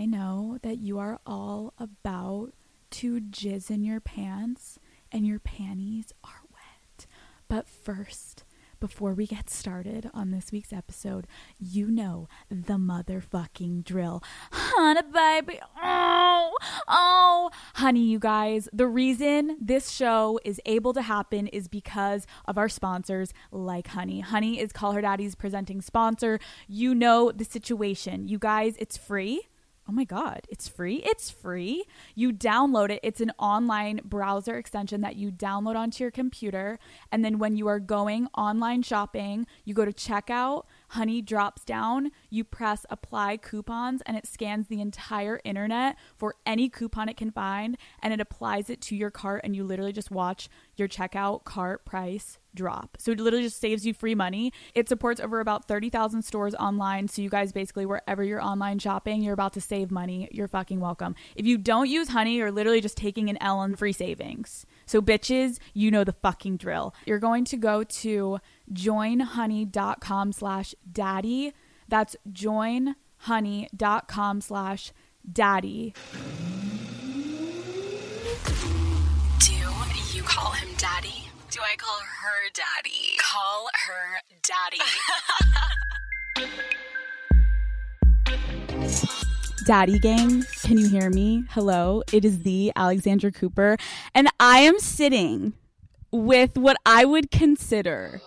I know that you are all about to jizz in your pants and your panties are wet. But first, before we get started on this week's episode, you know the motherfucking drill. Honey, baby. Oh, oh. Honey, you guys, the reason this show is able to happen is because of our sponsors like Honey. Honey is Call Her Daddy's presenting sponsor. You know the situation. You guys, it's free oh my God, it's free. It's free. You download it. It's an online browser extension that you download onto your computer. And then when you are going online shopping, you go to checkout Honey drops down, you press apply coupons, and it scans the entire internet for any coupon it can find and it applies it to your cart. And you literally just watch your checkout cart price drop. So it literally just saves you free money. It supports over about 30,000 stores online. So you guys basically, wherever you're online shopping, you're about to save money. You're fucking welcome. If you don't use Honey, you're literally just taking an L on free savings. So bitches, you know the fucking drill. You're going to go to joinhoney.com slash daddy. That's joinhoney.com slash daddy. Do you call him daddy? Do I call her daddy? Call her daddy. Daddy Gang, can you hear me? Hello, it is the Alexandra Cooper, and I am sitting with what I would consider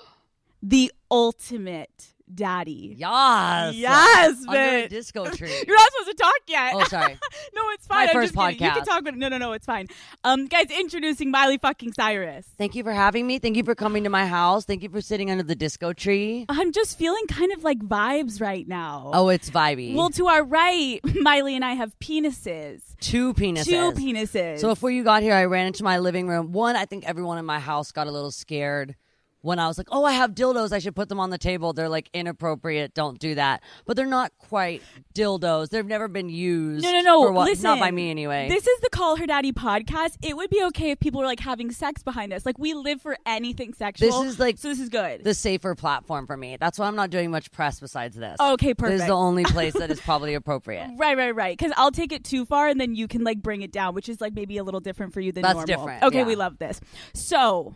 the ultimate daddy. Yes. Yes, Under man. disco tree. You're not supposed to talk yet. Oh, sorry. no, it's fine. My I'm first just kidding. You can podcast. talk about it. No, no, no, it's fine. Um, guys, introducing Miley fucking Cyrus. Thank you for having me. Thank you for coming to my house. Thank you for sitting under the disco tree. I'm just feeling kind of like vibes right now. Oh, it's vibey. Well, to our right, Miley and I have penises. two penises. Two penises. So before you got here, I ran into my living room. One, I think everyone in my house got a little scared when I was like, "Oh, I have dildos. I should put them on the table." They're like inappropriate. Don't do that. But they're not quite dildos. They've never been used. No, no, no. For what, Listen, not by me anyway. This is the Call Her Daddy podcast. It would be okay if people were like having sex behind us. Like we live for anything sexual. This is, like, so. This is good. the safer platform for me. That's why I'm not doing much press besides this. okay, perfect. This is the only place that is probably appropriate. Right, right, right. Because I'll take it too far, and then you can like bring it down, which is like maybe a little different for you than That's normal. different, Okay, yeah. we love this. So,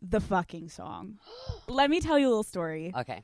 the fucking song. Let me tell you a little story. Okay.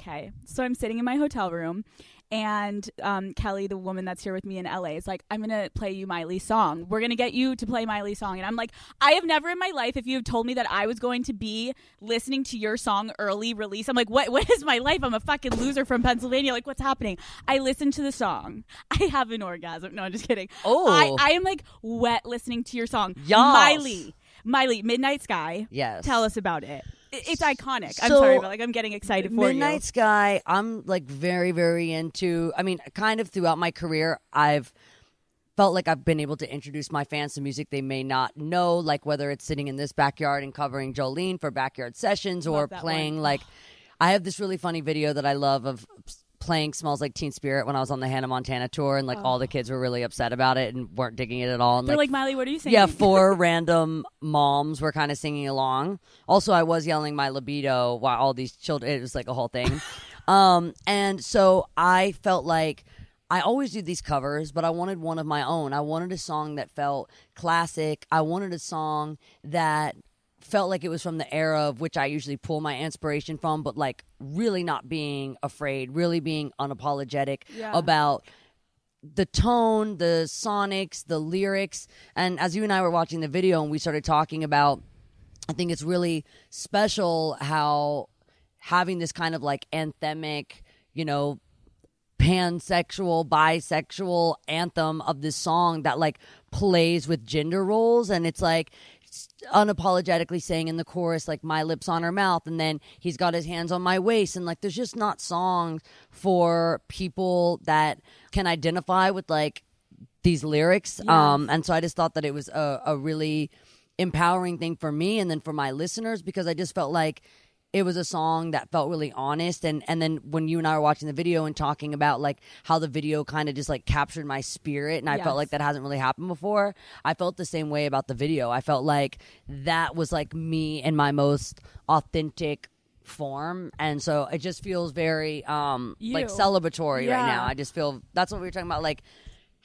Okay, so I'm sitting in my hotel room, and um, Kelly, the woman that's here with me in LA, is like, "I'm gonna play you Miley's song. We're gonna get you to play Miley's song." And I'm like, "I have never in my life, if you have told me that I was going to be listening to your song early release, I'm like, what? What is my life? I'm a fucking loser from Pennsylvania. Like, what's happening?" I listen to the song. I have an orgasm. No, I'm just kidding. Oh. I, I am like wet listening to your song, Yas. Miley. Miley, Midnight Sky. Yes. Tell us about it. It- It's iconic. I'm sorry, but like I'm getting excited for you. Midnight Sky, I'm like very, very into. I mean, kind of throughout my career, I've felt like I've been able to introduce my fans to music they may not know, like whether it's sitting in this backyard and covering Jolene for backyard sessions or playing one. like. I have this really funny video that I love of playing "Smells Like Teen Spirit" when I was on the Hannah Montana tour, and like all the kids were really upset about it and weren't digging it at all. And Oh. They're like, Miley, what are you saying? yeah, four random moms were kind of singing along. Also, I was yelling my libido while all these children. It was like a whole thing. um, and so I felt like I always do these covers, but I wanted one of my own. I wanted a song that felt classic. I wanted a song that felt like it was from the era of which I usually pull my inspiration from, but like really not being afraid, really being unapologetic Yeah. about the tone, the sonics, the lyrics. And as you and I were watching the video and we started talking about, I think it's really special how having this kind of like anthemic, you know, pansexual, bisexual anthem of this song that like plays with gender roles. And it's like, unapologetically saying in the chorus like my lips on her mouth and then he's got his hands on my waist and like there's just not songs for people that can identify with like these lyrics. Um and so i just thought that it was a, a really empowering thing for me and then for my listeners because i just felt like it was a song that felt really honest and and then when you and I were watching the video and talking about like how the video kind of just like captured my spirit and I Yes. felt like that hasn't really happened before. I felt the same way about the video. I felt like that was like me and my most authentic form and so it just feels very um like You. celebratory right now i just feel that's what we were talking about like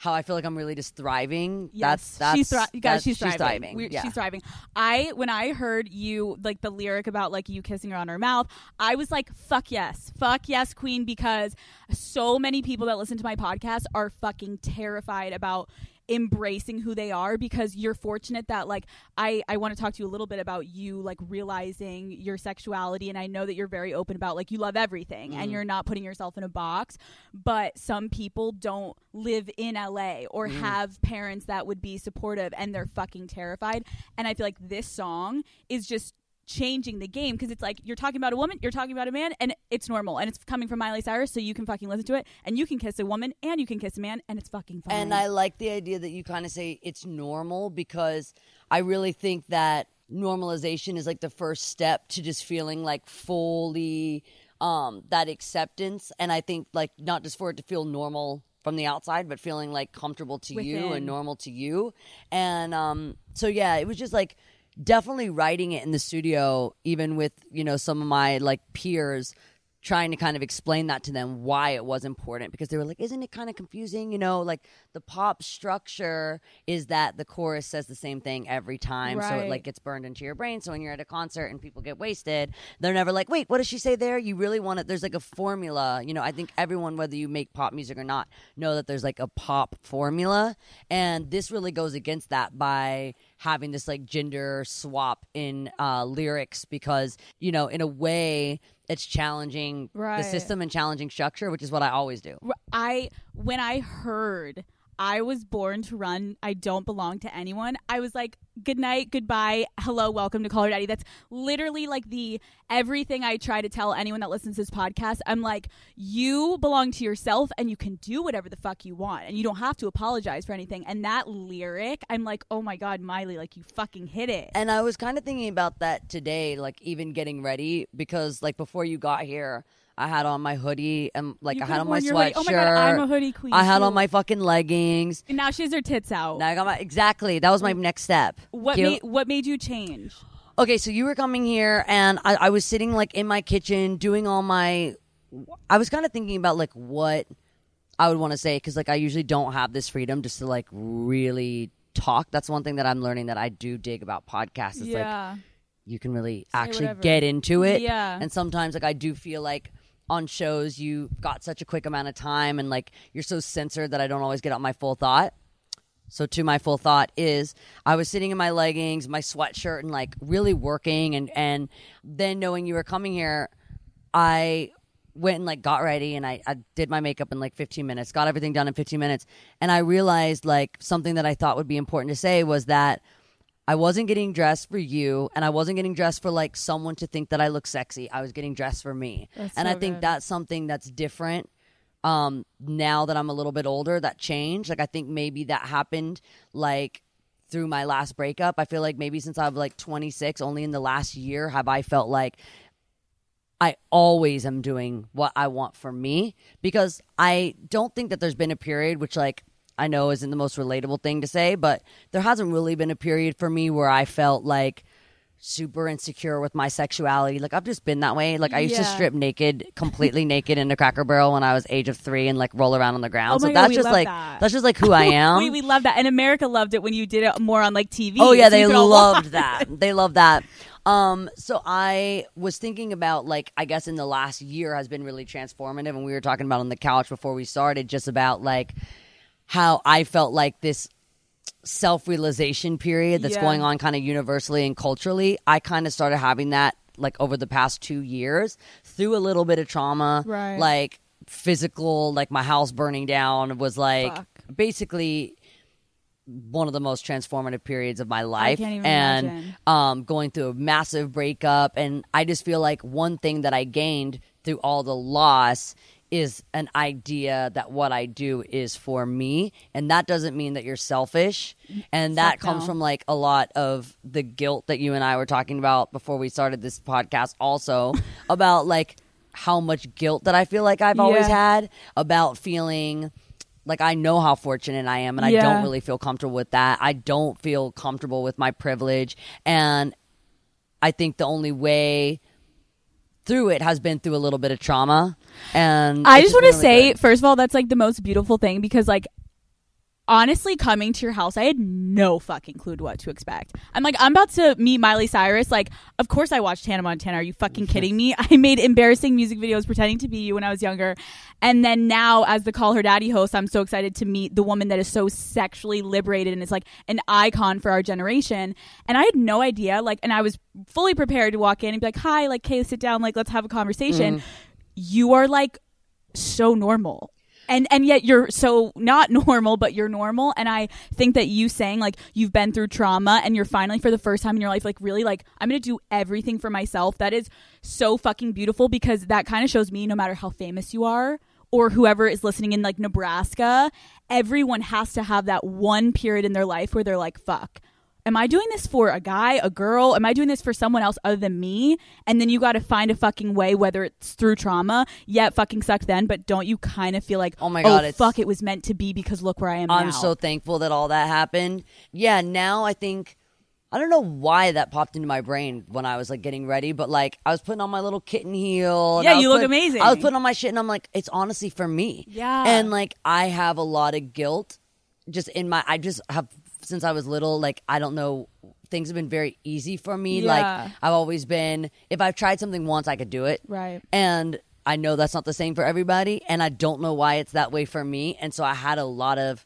how i feel like i'm really just thriving. Yes, that's that's she's thri- you guys, that's- she's thriving. We- yeah. She's thriving. I when I heard you like the lyric about like you kissing her on her mouth, I was like, "Fuck yes, fuck yes, queen," because so many people that listen to my podcast are fucking terrified about embracing who they are because you're fortunate that like I I want to talk to you a little bit about you like realizing your sexuality and I know that you're very open about like you love everything and mm-hmm. you're not putting yourself in a box but some people don't live in LA or mm-hmm. have parents that would be supportive and they're fucking terrified and I feel like this song is just changing the game because it's like you're talking about a woman, you're talking about a man, and it's normal and it's coming from Miley Cyrus, so you can fucking listen to it and you can kiss a woman and you can kiss a man and it's fucking fine. And I like the idea that you kind of say it's normal because I really think that normalization is like the first step to just feeling like fully um that acceptance and I think like not just for it to feel normal from the outside but feeling like comfortable to you and normal to you. And um so yeah, it was just like definitely writing it in the studio even with, you know, some of my like peers trying to kind of explain that to them why it was important because they were like isn't it kind of confusing? You know like the pop structure is that the chorus says the same thing every time so it like gets burned into your brain so when you're at a concert and people get wasted they're never like wait what does she say there? You really want it there's like a formula. You know i think everyone whether you make pop music or not know that there's like a pop formula and this really goes against that by having this like gender swap in uh, lyrics because you know in a way it's challenging Right. the system and challenging structure which is what i always do I when I heard I was born to run, I don't belong to anyone. I was like, good night, goodbye, hello, welcome to Call Her Daddy. That's literally like the everything I try to tell anyone that listens to this podcast. I'm like, you belong to yourself and you can do whatever the fuck you want and you don't have to apologize for anything. And that lyric, I'm like, oh my God, Miley, like you fucking hit it. And I was kind of thinking about that today, like even getting ready, because like before you got here, I had on my hoodie and like You I could've had on my worn your sweatshirt. Oh my God, I'm a hoodie queen, I had too. on my fucking leggings. And now she has her tits out. Now I got my exactly. That was my next step. what Cute. made what made you change? Okay, so you were coming here, and I, I was sitting like in my kitchen doing all my. I was kind of thinking about like what I would want to say because like I usually don't have this freedom just to like really talk. That's one thing that I'm learning that I do dig about podcasts. Is like you can really actually whatever. get into it. Yeah. And sometimes like I do feel like on shows you got such a quick amount of time and like you're so censored that I don't always get out my full thought. So to my full thought is I was sitting in my leggings, my sweatshirt and like really working and and then knowing you were coming here, I went and like got ready and I, I did my makeup in like 15 minutes, got everything done in 15 minutes. And I realized like something that I thought would be important to say was that I wasn't getting dressed for you and I wasn't getting dressed for like someone to think that I look sexy. I was getting dressed for me. That's and so I think good. that's something that's different um now that I'm a little bit older that changed. Like I think maybe that happened like through my last breakup. I feel like maybe since I was like 26, only in the last year have I felt like I always am doing what I want for me because I don't think that there's been a period which like I know isn't the most relatable thing to say, but there hasn't really been a period for me where I felt like super insecure with my sexuality. Like I've just been that way. Like I used to strip naked, completely naked in a Cracker Barrel when I was age of three and like roll around on the ground. Oh so God, that's just like that. that's just like who I am. we, we love that. And America loved it when you did it more on like TV. Oh yeah, so they you could all loved watch. that. They love that. Um, so I was thinking about like I guess in the last year has been really transformative, and we were talking about on the couch before we started, just about like how I felt like this self realization period that's Yeah. going on kind of universally and culturally. I kind of started having that like over the past two years through a little bit of trauma, Right. like physical, like my house burning down was like Fuck. basically one of the most transformative periods of my life and um going through a massive breakup and I just feel like one thing that I gained through all the loss is an idea that what I do is for me. And that doesn't mean that you're selfish. And that comes from like a lot of the guilt that you and I were talking about before we started this podcast also about like how much guilt that I feel like I've always Yeah. had about feeling like I know how fortunate I am and I don't really feel comfortable with that. I don't feel comfortable with my privilege. And I think the only way through it has been through a little bit of trauma. And I just want to really say, good. first of all, that's like the most beautiful thing because, like, honestly, coming to your house, I had no fucking clue what to expect. I'm like, I'm about to meet Miley Cyrus. Like, of course, I watched Hannah Montana. Are you fucking kidding me? I made embarrassing music videos pretending to be you when I was younger. And then now, as the Call Her Daddy host, I'm so excited to meet the woman that is so sexually liberated and is like an icon for our generation. And I had no idea, like, and I was fully prepared to walk in and be like, hi, like, Kay, sit down, like, let's have a conversation. Mm. You are like so normal. And and yet you're so not normal, but you're normal. And I think that you saying like you've been through trauma and you're finally for the first time in your life like really like I'm gonna do everything for myself. That is so fucking beautiful because that kind of shows me no matter how famous you are or whoever is listening in like Nebraska, everyone has to have that one period in their life where they're like, fuck. Am I doing this for a guy, a girl? Am I doing this for someone else other than me? And then you got to find a fucking way, whether it's through trauma. Yeah, it fucking sucked then, but don't you kind of feel like, Oh my God, oh, it's- fuck, it was meant to be because look where I am I'm now. so thankful that all that happened. Yeah, now I think I don't know why that popped into my brain when I was like getting ready, but like I was putting on my little kitten heel. and Yeah, you look putting- amazing. I was putting on my shit, and I'm like, it's honestly for me. Yeah. and like I have a lot of guilt just in my. I just have since I was little. Like I don't know. Things have been very easy for me. Yeah. Like I've always been. If I've tried something once, I could do it. Right. And I know that's not the same for everybody, and I don't know why it's that way for me. And so I had a lot of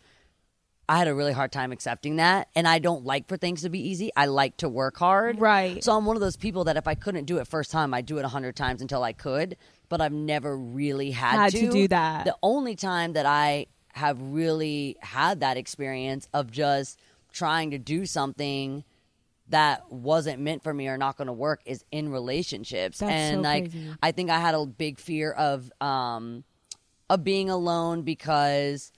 I had a really hard time accepting that. And I don't like for things to be easy. I like to work hard. Right. So I'm one of those people that if I couldn't do it first time, I'd do it a hundred times until I could. But I've never really had, Had to do that. The only time that I have really had that experience of just trying to do something that wasn't meant for me or not going to work is in relationships. That's and so like crazy. I think I had a big fear of um of being alone because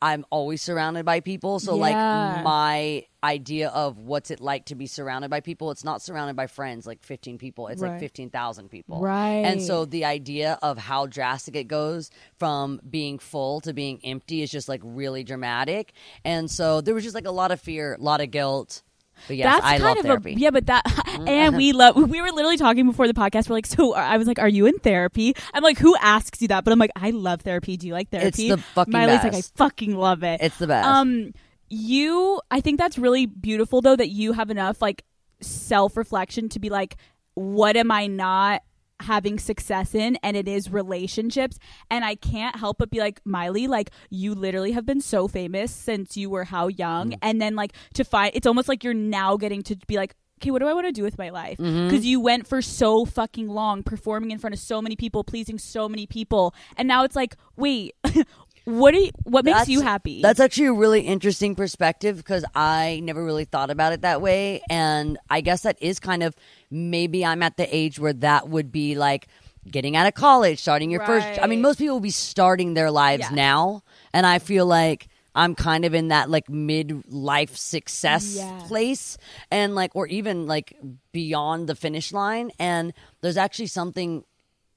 I'm always surrounded by people. So Yeah. like my idea of what's it like to be surrounded by people, it's not surrounded by friends like 15 people. It's Right. like 15,000 people. Right. And so the idea of how drastic it goes from being full to being empty is just like really dramatic. And so there was just like a lot of fear, a lot of guilt. But yes, That's I kind of therapy. a yeah, but that and we love. We were literally talking before the podcast. We're like, so I was like, are you in therapy? I'm like, who asks you that? But I'm like, I love therapy. Do you like therapy? It's the fucking Miley's like, I fucking love it. It's the best. Um, you, I think that's really beautiful though that you have enough like self reflection to be like, what am I not having success in? And it is relationships. And I can't help but be like, Miley, like you literally have been so famous since you were how young, Mm. and then like to find, it's almost like you're now getting to be like. Okay, what do I want to do with my life? Because Mm-hmm. you went for so fucking long, performing in front of so many people, pleasing so many people, and now it's like, wait, what do you, what makes That's- you happy? That's actually a really interesting perspective because I never really thought about it that way. And I guess that is kind of maybe I'm at the age where that would be like getting out of college, starting your first. I mean, most people will be starting their lives Yes. now. And I feel like I'm kind of in that like midlife success Yeah. place and like, or even like beyond the finish line. And there's actually something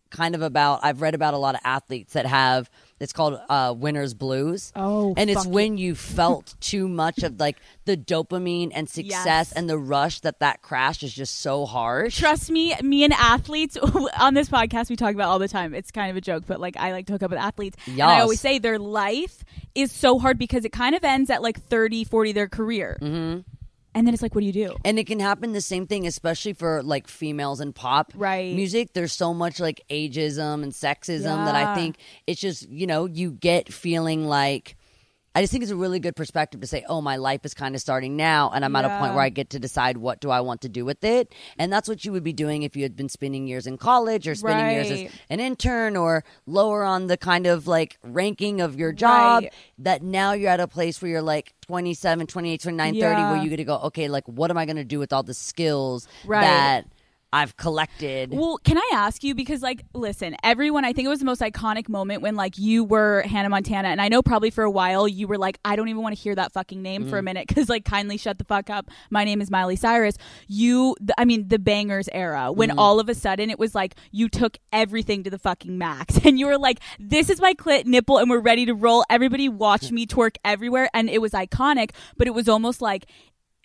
kind of about I've read about a lot of athletes that have it's called uh winner's blues. Oh, and it's when you felt too much of like the dopamine and success Yes. and the rush that that crash is just so harsh. Trust me, me and athletes on this podcast we talk about all the time. It's kind of a joke, but like I like to hook up with athletes. And I always say their life is so hard because it kind of ends at like 30, 40 their career. Mm-hmm. And then it's like, what do you do? And it can happen the same thing, especially for like females in pop Right. music. There's so much like ageism and sexism that I think it's just, you know, you get feeling like I just think it's a really good perspective to say, oh, my life is kind of starting now, and I'm at a point where I get to decide what do I want to do with it. And that's what you would be doing if you had been spending years in college or spending years as an intern or lower on the kind of like ranking of your job. Right. That now you're at a place where you're like 27, 28, 29, 30, where you get to go, okay, like what am I going to do with all the skills Right. that I've collected? Well, can I ask you because like listen, everyone I think it was the most iconic moment when like you were Hannah Montana and I know probably for a while you were like I don't even want to hear that fucking name for a mm. minute cuz like kindly shut the fuck up. My name is Miley Cyrus. You th- I mean the Bangerz era when mm. all of a sudden it was like you took everything to the fucking max and you were like this is my clit nipple and we're ready to roll. Everybody watch me twerk everywhere and it was iconic, but it was almost like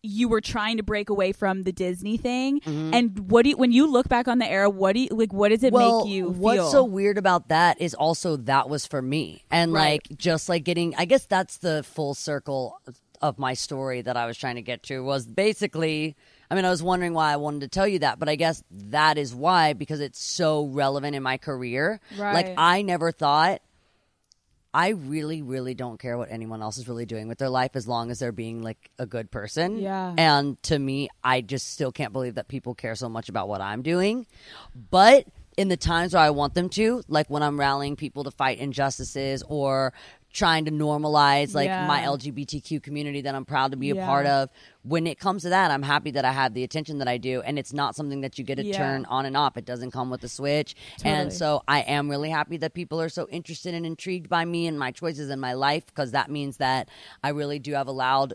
you were trying to break away from the Disney thing. Mm-hmm. And what do you, when you look back on the era, what do you like? What does it well, make you what's so weird about that is also that was for me, and Right. like just like getting. I guess that's the full circle of my story that I was trying to get to was basically. I mean, I was wondering why I wanted to tell you that, but I guess that is why because it's so relevant in my career. Like I never thought. I really, really don't care what anyone else is really doing with their life as long as they're being like a good person. Yeah. And to me, I just still can't believe that people care so much about what I'm doing. But in the times where I want them to, like when I'm rallying people to fight injustices or trying to normalize like Yeah. my LGBTQ community that I'm proud to be a Yeah. part of, when it comes to that, I'm happy that I have the attention that I do. And it's not something that you get to Yeah. turn on and off. It doesn't come with a switch. And so I am really happy that people are so interested and intrigued by me and my choices in my life because that means that I really do have a loud,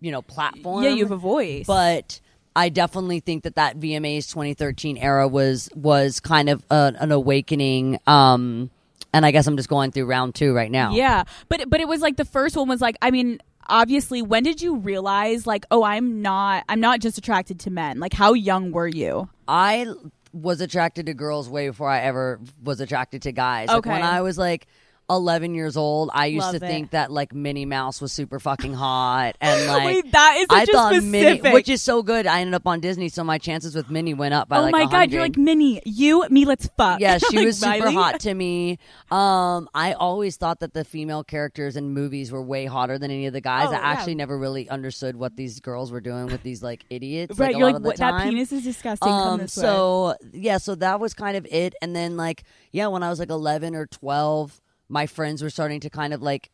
you know, platform. yeah, you have a voice. But I definitely think that that VMA's 2013 era was was kind of a, an awakening. Um, and I guess I'm just going through round two right now. Yeah, but but it was like the first one was like I mean obviously when did you realize like oh I'm not I'm not just attracted to men like how young were you? I was attracted to girls way before I ever was attracted to guys. Like Okay. when I was like 11 years old, I used Love to it. think that like Minnie Mouse was super fucking hot and like Wait, that is I thought specific. Minnie, which is so good. I ended up on Disney, so my chances with Minnie went up by like. oh like my god, you're like Minnie, you, me, let's fuck. Yeah, she Like, was super hot to me. Um, I always thought that the female characters in movies were way hotter than any of the guys. Oh, I yeah. actually never really understood what these girls were doing with these like idiots. Right, like, you're lot like of the what, that penis is disgusting. Um, this way. so yeah, so that was kind of it. And then like, yeah, when I was like 11 or 12, my friends were starting to kind of like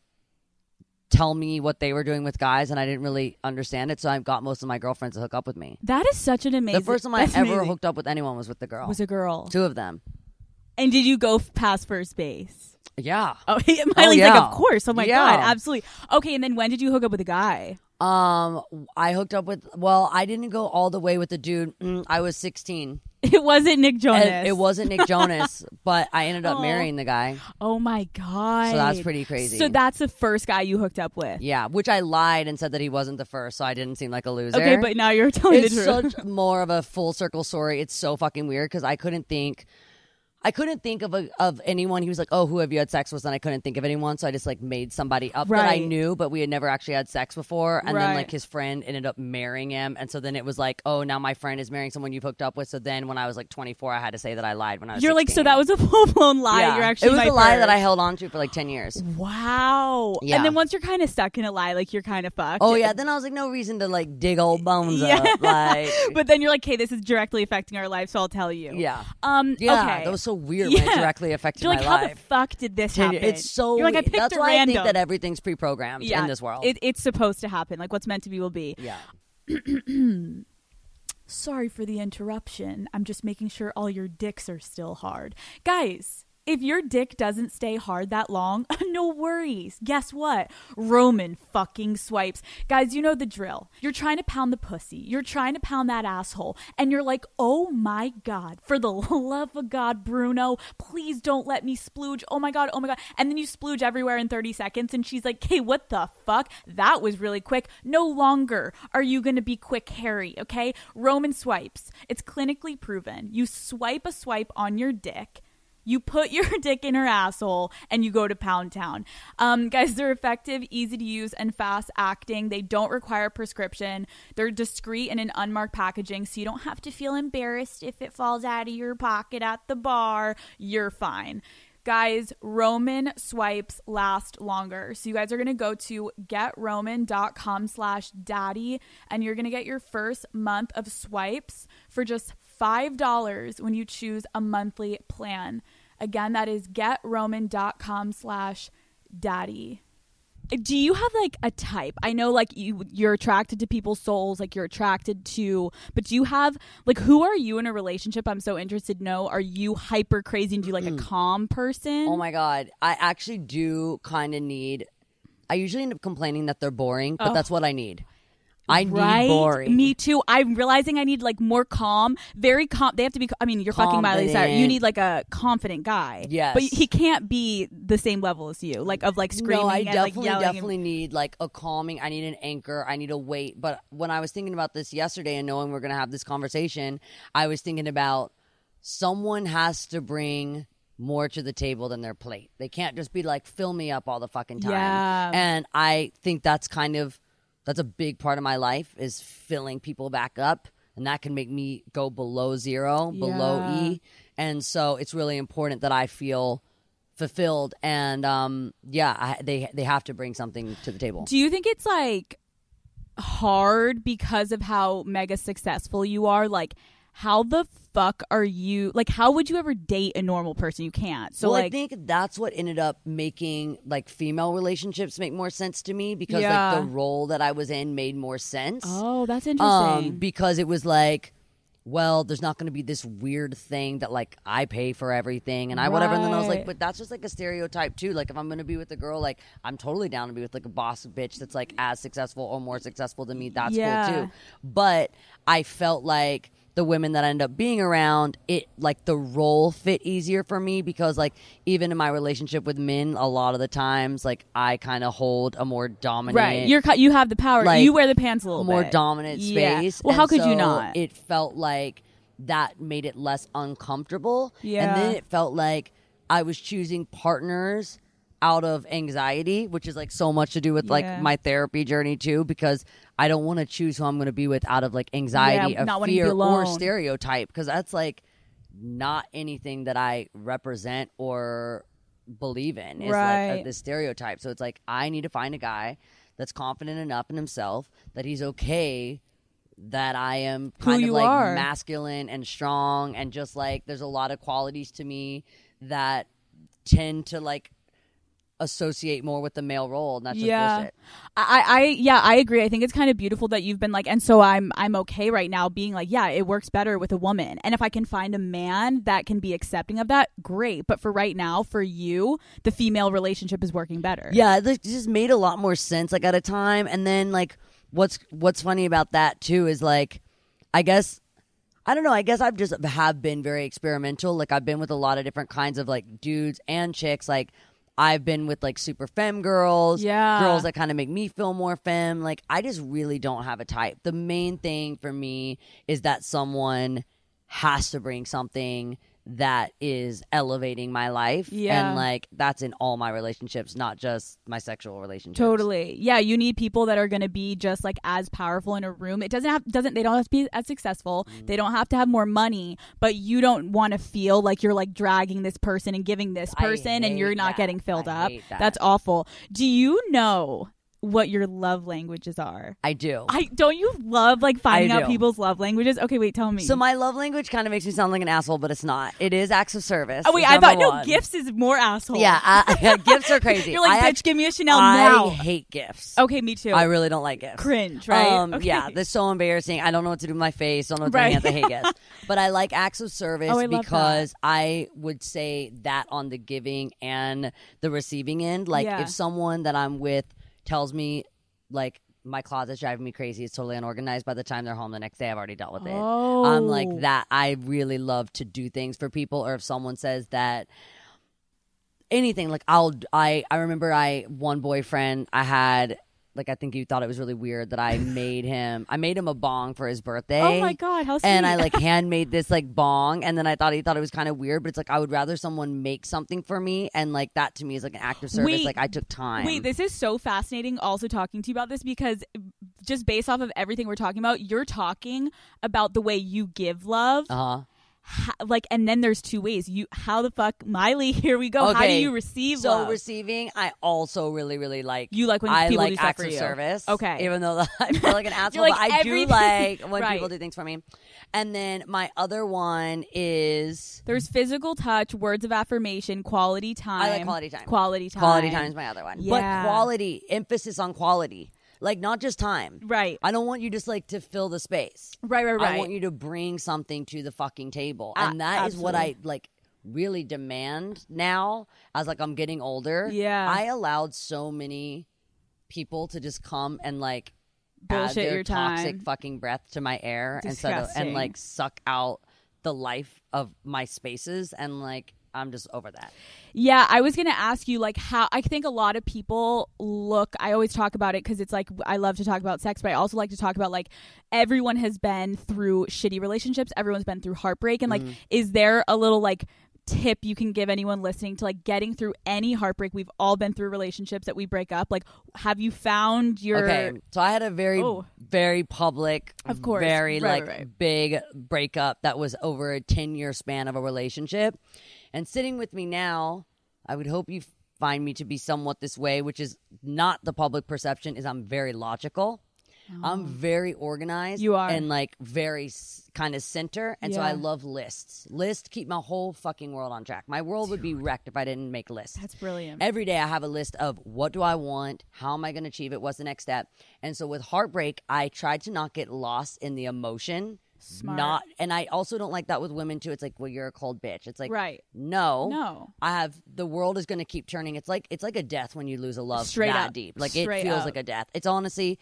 tell me what they were doing with guys, and I didn't really understand it. So I got most of my girlfriends to hook up with me. that is such an amazing. the first time I ever amazing. hooked up with anyone was with the girl. was a girl. Two of them. And did you go f- past first base? Yeah. Oh, Miley's oh, yeah. like, of course. Oh my Yeah. god, absolutely. Okay, and then when did you hook up with a guy? Um, I hooked up with. Well, I didn't go all the way with the dude. Mm, I was sixteen. It wasn't Nick Jonas. It, it wasn't Nick Jonas, but I ended up Oh. marrying the guy. Oh my god. So that's pretty crazy. So that's the first guy you hooked up with. Yeah, which I lied and said that he wasn't the first, so I didn't seem like a loser. Okay, but now you're telling it's the truth. such more of a full circle story. It's so fucking weird because I couldn't think. I couldn't think of a, of anyone. He was like, "Oh, who have you had sex with?" And I couldn't think of anyone, so I just like made somebody up that I Right. knew, but we had never actually had sex before. And Right. then like his friend ended up marrying him, and so then it was like, "Oh, now my friend is marrying someone you've hooked up with." So then when I was like 24, I had to say that I lied when I was. You're like, so 16. that was a full blown lie. Yeah. You're actually it was my a lie that I first. held on to for like 10 years. Wow. Yeah. And then once you're kind of stuck in a lie, like you're kind of fucked. Oh yeah, then I was like, no reason to like dig old bones Yeah. up, like. but then you're like, hey, this is directly affecting our life, so I'll tell you. Yeah. Um. Yeah, okay. that was so weird when it Yeah. directly affected You're like, my how the fuck did this happen? It's so. You're like, I weird. picked That's a why random. I think that everything's pre-programmed yeah. in this world. It, it's supposed to happen. Like what's meant to be will be. yeah. Sorry for the interruption. I'm just making sure all your dicks are still hard. Guys, if your dick doesn't stay hard that long, no worries. Guess what? Roman fucking swipes. Guys, you know the drill. You're trying to pound the pussy. You're trying to pound that asshole. And you're like, oh my God, for the love of God, Bruno, please don't let me splooge. Oh my God, oh my God. And then you splooge everywhere in 30 seconds. And she's like, hey, what the fuck? That was really quick. No longer are you going to be quick, Harry, okay? Roman swipes. It's clinically proven. You swipe a swipe on your dick. You put your dick in her asshole and you go to Pound Town. Um, guys, they're effective, easy to use, and fast acting. They don't require prescription. They're discreet and in unmarked packaging, so you don't have to feel embarrassed if it falls out of your pocket at the bar. You're fine. Guys, Roman swipes last longer. So you guys are to go to getroman.com slash daddy and you're to get your first month of swipes for just $5 when you choose a monthly plan. Again, that is getroman.com slash daddy. Do you have like a type? I know like you you're attracted to people's souls, like you're attracted to, but do you have like who are you in a relationship? I'm so interested to know. Are you hyper crazy and do you like a calm person? Oh my god, I actually do kind of need. I usually end up complaining that they're boring, but Oh. that's what I need. I need boring. Me too. I'm realizing I need like more calm, very calm. They have to be. I mean, you're fucking Miley Cyrus. You need like a confident guy. Yes. but he can't be the same level as you, like of like screaming No, I and definitely, like yelling. and- definitely need like a calming. I need an anchor. I need a weight. But when I was thinking about this yesterday and knowing we're gonna have this conversation, I was thinking about someone has to bring more to the table than their plate. They can't just be like, fill me up all the fucking time. Yeah. And I think that's kind of that's a big part of my life is filling people back up. And that can make me go below zero, below Yeah. E. And so it's really important that I feel fulfilled and um yeah I, they they have to bring something to the table Do you think it's like hard because of how mega successful you are? Like, how the fuck are you? Like, how would you ever date a normal person? You can't. So, well, like, I think that's what ended up making like female relationships make more sense to me because Yeah. like the role that I was in made more sense. oh, that's interesting um, interesting. because it was like, well, there's not going to be this weird thing that like I pay for everything and I whatever. And then I was like, but that's just like a stereotype too. Like if I'm going to be with a girl, like I'm totally down to be with like a boss bitch that's like as successful or more successful than me. That's Yeah. cool too. But I felt like the women that I ended up being around, it like the role fit easier for me because like even in my relationship with men, a lot of the times like I kind of hold a more dominant right. You're you have the power. like, you wear the pants a little more bit. dominant Yeah. space. Well, how and could you not? It felt like that made it less uncomfortable. Yeah. And then it felt like I was choosing partners out of anxiety, which is like so much to do with Yeah. like my therapy journey too, because I don't want to choose who I'm going to be with out of like anxiety Yeah, or not wanting to be fear or stereotype, because that's like not anything that I represent or believe in is like uh, Right. a, the stereotype. So it's like I need to find a guy that's confident enough in himself that he's okay that I am Who kind of you like are. masculine and strong and just like there's a lot of qualities to me that tend to like associate more with the male role and that's just yeah. bullshit. I, I yeah, I agree. I think it's kind of beautiful that you've been like, and so I'm I'm okay right now being like, yeah, it works better with a woman, and if I can find a man that can be accepting of that, great. But for right now, for you, the female relationship is working better. Yeah, it like, just made a lot more sense like at a time. And then like what's what's funny about that too is like I guess I don't know, I guess I've just have been very experimental. Like I've been with a lot of different kinds of like dudes and chicks. Like I've been with like super femme girls, Yeah. girls that kind of make me feel more femme. Like I just really don't have a type. The main thing for me is that someone has to bring something that is elevating my life. Yeah. And like that's in all my relationships, not just my sexual relationships. Totally. Yeah, you need people that are going to be just like as powerful in a room. It doesn't have doesn't they don't have to be as successful. Mm. They don't have to have more money, but you don't want to feel like you're like dragging this person and giving this person and you're not that. getting filled I up. that. That's awful. Do you know what your love languages are? I do. I don't you love like finding I out do. people's love languages? Okay, wait, tell me. so my love language kind of makes me sound like an asshole, but it's not. It is acts of service. oh wait, I thought number no gifts is more asshole. Yeah, I, gifts are crazy. You're like, I bitch, act- give me a Chanel I now. hate gifts. Okay, me too. I really don't like gifts. Cringe, right? Um, Okay. Yeah, that's so embarrassing. I don't know what to do with my face. I don't know what to Right. do with my hands. I hate gifts. But I like acts of service Oh, I because I would say that on the giving and the receiving end. Like Yeah. if someone that I'm with tells me, like, my closet's driving me crazy. It's totally unorganized. By the time they're home the next day, I've already dealt with it. I'm like Oh. that. I really love to do things for people. Or if someone says that anything, like I'll, I, I remember I one boyfriend I had. Like I think you thought it was really weird that I made him. I made him a bong for his birthday. Oh my god, how sweet. And I like handmade this like bong, and then I thought he thought it was kind of weird, but it's like I would rather someone make something for me, and like that to me is like an act of service. Wait. like I took time. Wait, this is so fascinating also talking to you about this because just based off of everything we're talking about, you're talking about the way you give love. uh Ha- like and then there's two ways. You how the fuck Miley, here we go. How do you receive So love? receiving, I also really, really like. You like when I people like do acts of service. Okay. even though I feel like an asshole, like, but I do like when Right. people do things for me. And then my other one is There's physical touch, words of affirmation, quality time. I like quality time. Quality time. quality time is my other one. Yeah. But quality, emphasis on quality, like not just time. Right. I don't want you just like to fill the space. Right, right, right. I want you to bring something to the fucking table, A- and that is what I like really demand now. As like I'm getting older. Yeah. I allowed so many people to just come and like add Bullshit their your toxic time. fucking breath to my air instead of and like suck out the life of my spaces and like I'm just over that. Yeah, I was going to ask you like how I think a lot of people look I always talk about it cuz it's like I love to talk about sex, but I also like to talk about like everyone has been through shitty relationships, everyone's been through heartbreak and like Mm-hmm. is there a little like tip you can give anyone listening to like getting through any heartbreak? We've all been through relationships that we break up. Like have you found your Okay, so I had a very, Oh. very public, Of course. very Right, like right, big breakup that was over a ten year span of a relationship. And sitting with me now, I would hope you find me to be somewhat this way, which is not the public perception. Is I'm very logical. I'm oh. very organized. Oh. You are. and like very s- kind of center, and so I love lists. Lists keep my whole fucking world on track. My world would be wrecked if I didn't make lists. That's brilliant. Every day I have a list of what do I want, how am I going to achieve it, what's the next step. And so with heartbreak, I tried to not get lost in the emotion. Smart. Not and I also don't like that with women too. It's like, well, you're a cold bitch. It's like Right. no. No. I have the world is gonna keep turning. It's like it's like a death when you lose a love Straight that up. deep. Like Straight it feels up. like a death. It's honestly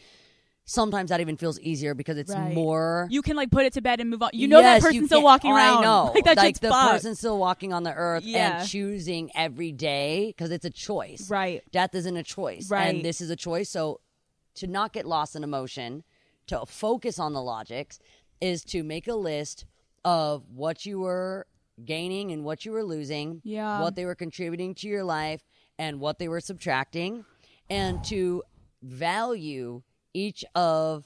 sometimes that even feels easier because it's Right. more You can like put it to bed and move on. You know Yes, that you person's still walking oh, around. I know. Like that like the fucked. person's still walking on the earth Yeah. and choosing every day because it's a choice. Right. Death isn't a choice. Right. And this is a choice. So to not get lost in emotion, to focus on the logics, is to make a list of what you were gaining and what you were losing, Yeah. what they were contributing to your life, and what they were subtracting, and to value each of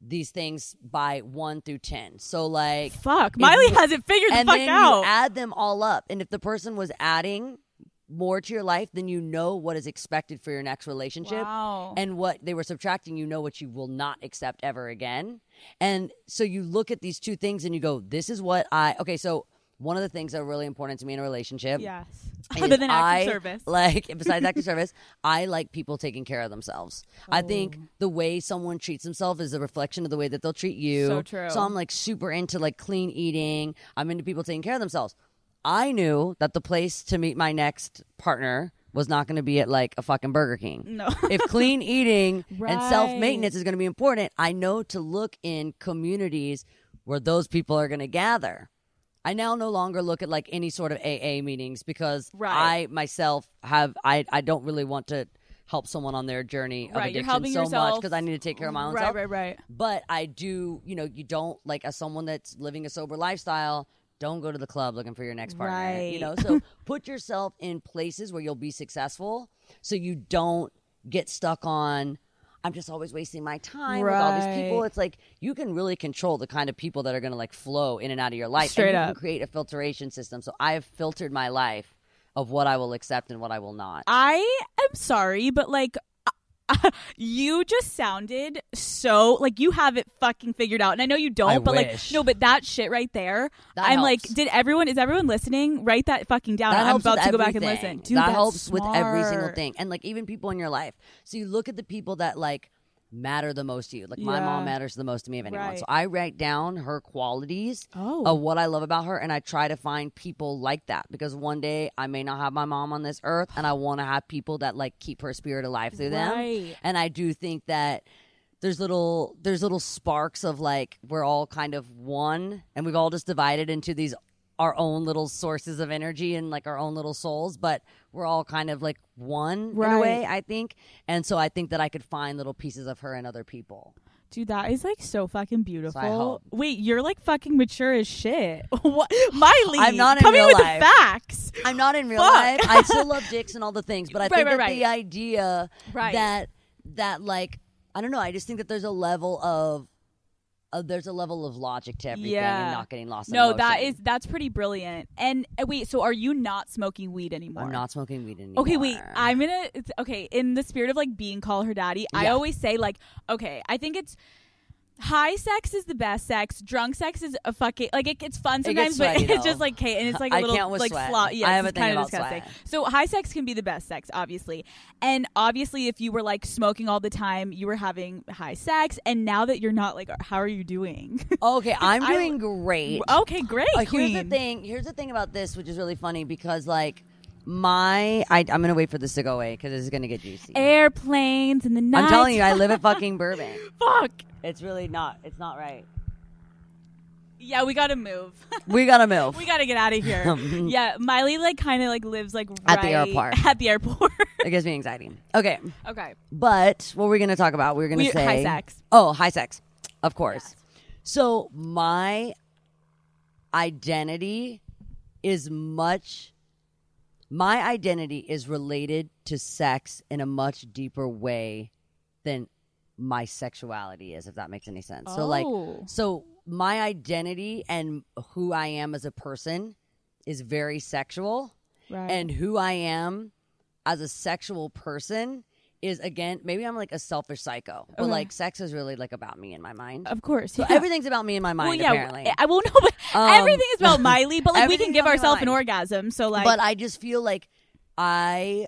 these things by one through ten. So like Fuck. Miley you- has it figured the and fuck then out. add them all up. And if the person was adding more to your life, than you know what is expected for your next relationship. Wow. And what they were subtracting, you know what you will not accept ever again. And so you look at these two things and you go, this is what I okay, so one of the things that are really important to me in a relationship yes. Other than active I, service. Like besides active service, I like people taking care of themselves. I Oh. think the way someone treats themselves is a reflection of the way that they'll treat you. So true. So I'm like super into like clean eating. I'm into people taking care of themselves. I knew that the place to meet my next partner was not going to be at like a fucking Burger King. No. if clean eating and self maintenance is going to be important, I know to look in communities where those people are going to gather. I now no longer look at like any sort of AA meetings because Right. I myself have I I don't really want to help someone on their journey of Right, addiction so much yourself. because I need to take care of my own right, self. right, right. But I do, you know, you don't like as someone that's living a sober lifestyle. Don't go to the club looking for your next partner. You know, so put yourself in places where you'll be successful, so you don't get stuck on. I'm just always wasting my time with all these people. It's like you can really control the kind of people that are going to like flow in and out of your life. Straight and you up. can create a filtration system. So I have filtered my life of what I will accept and what I will not. I am sorry, but like you just sounded so like you have it fucking figured out. And I know you don't, I but like no, but that shit right there. That I'm like, did everyone is everyone listening? Write that fucking down. That I'm helps about to go back and everything. listen. Dude, that helps with every single thing, and like even people in your life. So you look at the people that like matter the most to you. Like my Yeah. mom matters the most to me of anyone. Right. So I write down her qualities Oh. of what I love about her, and I try to find people like that because one day I may not have my mom on this earth, and I want to have people that like keep her spirit alive through them. Right. And I do think that there's little there's little sparks of like we're all kind of one and we've all just divided into these our own little sources of energy and like our own little souls but we're all kind of like one in a way i think and so i think that i could find little pieces of her in other people Dude, that is like so fucking beautiful. hope. Wait, you're like fucking mature as shit. what, Miley? I'm not in coming real with life. the facts. i'm not in real Fuck. life i still love dicks and all the things but i Right, think right, that right. the idea Right. that that like i don't know i just think that there's a level of uh, there's a level of logic to everything Yeah. and not getting lost No, that is that's pretty brilliant. And uh, wait, so are you not smoking weed anymore? i'm not smoking weed anymore Okay, wait. I'm gonna. It's, okay, in the spirit of like being call her daddy, I always say like, okay, I think it's high sex is the best sex. Drunk sex is a fucking like it, it's fun sometimes, but it's just like okay, and it's like a I little can't with like sweat. Yeah, I have it's a thing kind of about disgusting. sweat. So high sex can be the best sex, obviously, and obviously if you were like smoking all the time, you were having high sex, and now that you're not, like, how are you doing? Okay, I'm I- doing great. okay, great. Uh, here's the thing. Here's the thing about this, which is really funny because like my I, I'm gonna wait for this to go away because this is gonna get juicy. Airplanes in the night. I'm telling you, I live at fucking Burbank. Fuck. It's really not. It's not right. Yeah, we gotta move. We gotta move. we gotta get out of here. yeah, Miley like kind of like lives like At the right airport. At the airport. it gives me anxiety. Okay, okay. but what we're gonna talk about? We're gonna We- say high sex. Oh, high sex, of course. So my identity is much. My identity is related to sex in a much deeper way than my sexuality is, if that makes any sense. So, like, Oh. so my identity and who I am as a person is very sexual Right. and who I am as a sexual person is again maybe I'm like a selfish psycho, but Okay. like sex is really like about me in my mind. of course. So yeah. everything's about me in my mind well, yeah, apparently. I won't know, but Um, everything is about Miley. But like we can give about me in my ourselves an orgasm. So like, but I just feel like I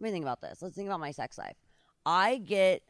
let me think about this. Let's think about my sex life. I get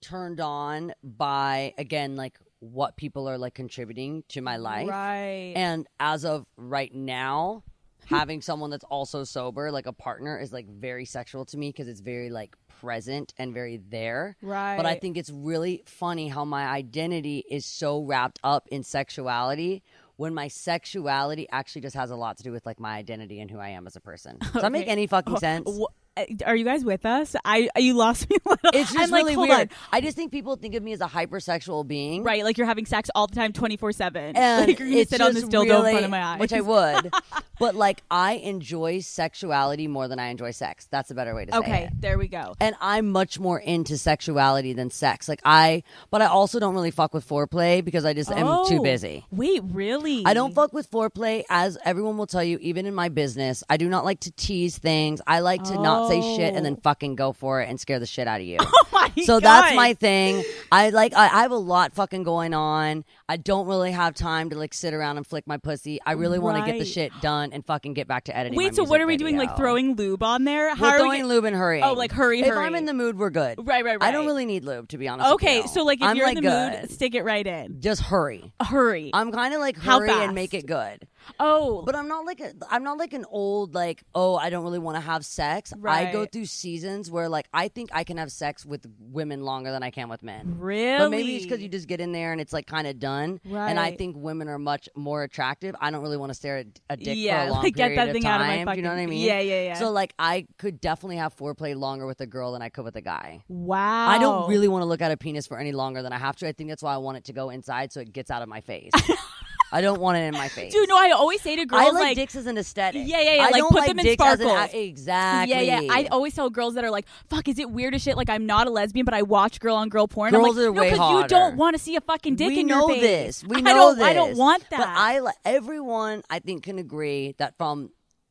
turned on by again like what people are like contributing to my life. right? And as of right now, having someone that's also sober, like a partner, is like very sexual to me because it's very like present and very there. right. But I think it's really funny how my identity is so wrapped up in sexuality when my sexuality actually just has a lot to do with like my identity and who I am as a person. Does that make any fucking oh, sense? Uh, Are you guys with us? I you lost me a little. It's just I'm really hold weird. on. I just think people think of me as a hypersexual being. Right, like you're having sex all the time, twenty four seven. and Like you're gonna sit on this dildo in really- front of my eyes, which I would. but like, I enjoy sexuality more than I enjoy sex. That's a better way to say Okay, it. Okay, there we go. And I'm much more into sexuality than sex. Like I, but I also don't really fuck with foreplay because I just am too Oh. busy. Wait, really? I don't fuck with foreplay, as everyone will tell you, even in my business. I do not like to tease things. I like to not say shit and then fucking go for it and scare the shit out of you. Oh my so that's my thing. I like. I, I have a lot fucking going on. I don't really have time to like sit around and flick my pussy. I really want to get the Right. shit done and fucking get back to editing. my Wait, so what music are we doing? Like video. throwing lube on there? How We're are we throwing lube and hurrying. Oh, like hurry, If hurry. I'm in the mood, we're good. Right, right, right. I don't right. really need lube to be honest. with Okay, you. so like if I'm you're like in the good. mood, stick it right in. just hurry. Hurry. I'm kind of like How hurry and make it good. Oh, But I'm not like a, I'm not like an old like oh I don't really want to have sex. I go through seasons where like I think I can have sex with women longer than I can with men. really? But maybe it's because you just get in there and it's like kind of done. Right. And I think women are much more attractive. I don't really want to stare at a dick yeah, for a long like get period that of thing time. out of my fucking. you know what I mean? Yeah, yeah, yeah. So like I could definitely have foreplay longer with a girl than I could with a guy. wow. I don't really want to look at a penis for any longer than I have to. I think that's why I want it to go inside so it gets out of my face. I don't want it in my face. Dude, no, I always say to girls I like, like dicks as an aesthetic. Yeah, yeah, yeah, I like, don't put like them in dicks as an exactly. Yeah, yeah. I always tell girls that are like, "Fuck, is it weird as shit?" Like I'm not a lesbian, but I watch girl on girl porn. Girls I'm like, are no, way 'cause you don't want to see a fucking dick we in your face. We know this. We I know don't, this. I don't want that. But I everyone I think can agree that from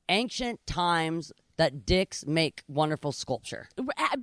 ancient times that dicks make wonderful sculpture.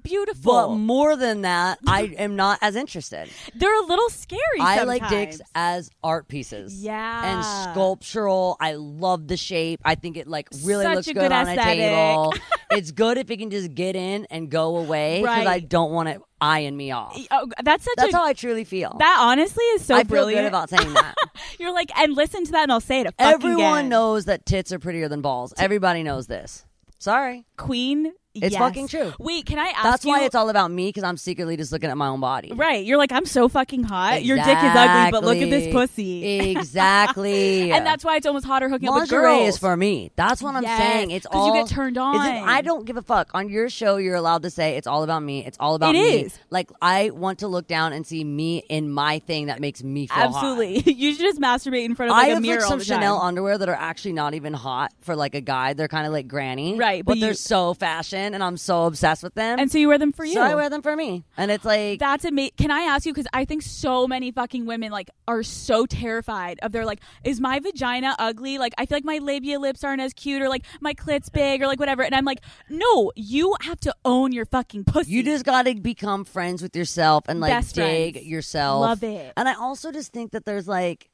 Beautiful. But more than that, I am not as interested. They're a little scary. I like dicks as art pieces. Yeah. And sculptural. I love the shape. I think it like really Such looks good, good on a table. it's good if it can just get in and go away because I don't want it eyeing me off. Oh, that's such That's a. how I truly feel. that honestly is so I feel brilliant. good about saying that. You're like, and listen to that, and I'll say it. Everyone again. knows that tits are prettier than balls. Everybody knows this. Sorry. Queen. It's yes. fucking true. Wait, can I ask you? That's you? why it's all about me because I'm secretly just looking at my own body. right. You're like, I'm so fucking hot. Your dick is ugly, but look at this pussy. Exactly. And that's why it's almost hotter hooking up with lingerie girls. is for me. That's what I'm Yes, saying. It's 'cause all you get turned on. It- I don't give a fuck. On your show, you're allowed to say it's all about me. It's all about It me. is. Like I want to look down and see me in my thing that makes me feel hot. Absolutely. you should just masturbate in front of like I a have mirror like all some the time. Chanel underwear that are actually not even hot for like a guy. They're kind of like granny, Right, But, but they're you- so fashion, and I'm so obsessed with them. and so you wear them for you. so I wear them for me, and it's like That's amazing. Can I ask you? Because I think so many fucking women like are so terrified of their like, is my vagina ugly? Like, I feel like my labia lips aren't as cute, or like my clit's big, or like whatever. And I'm like, no, you have to own your fucking pussy. You just got to become friends with yourself and like Best dig friends. yourself. Love it. And I also just think that there's like,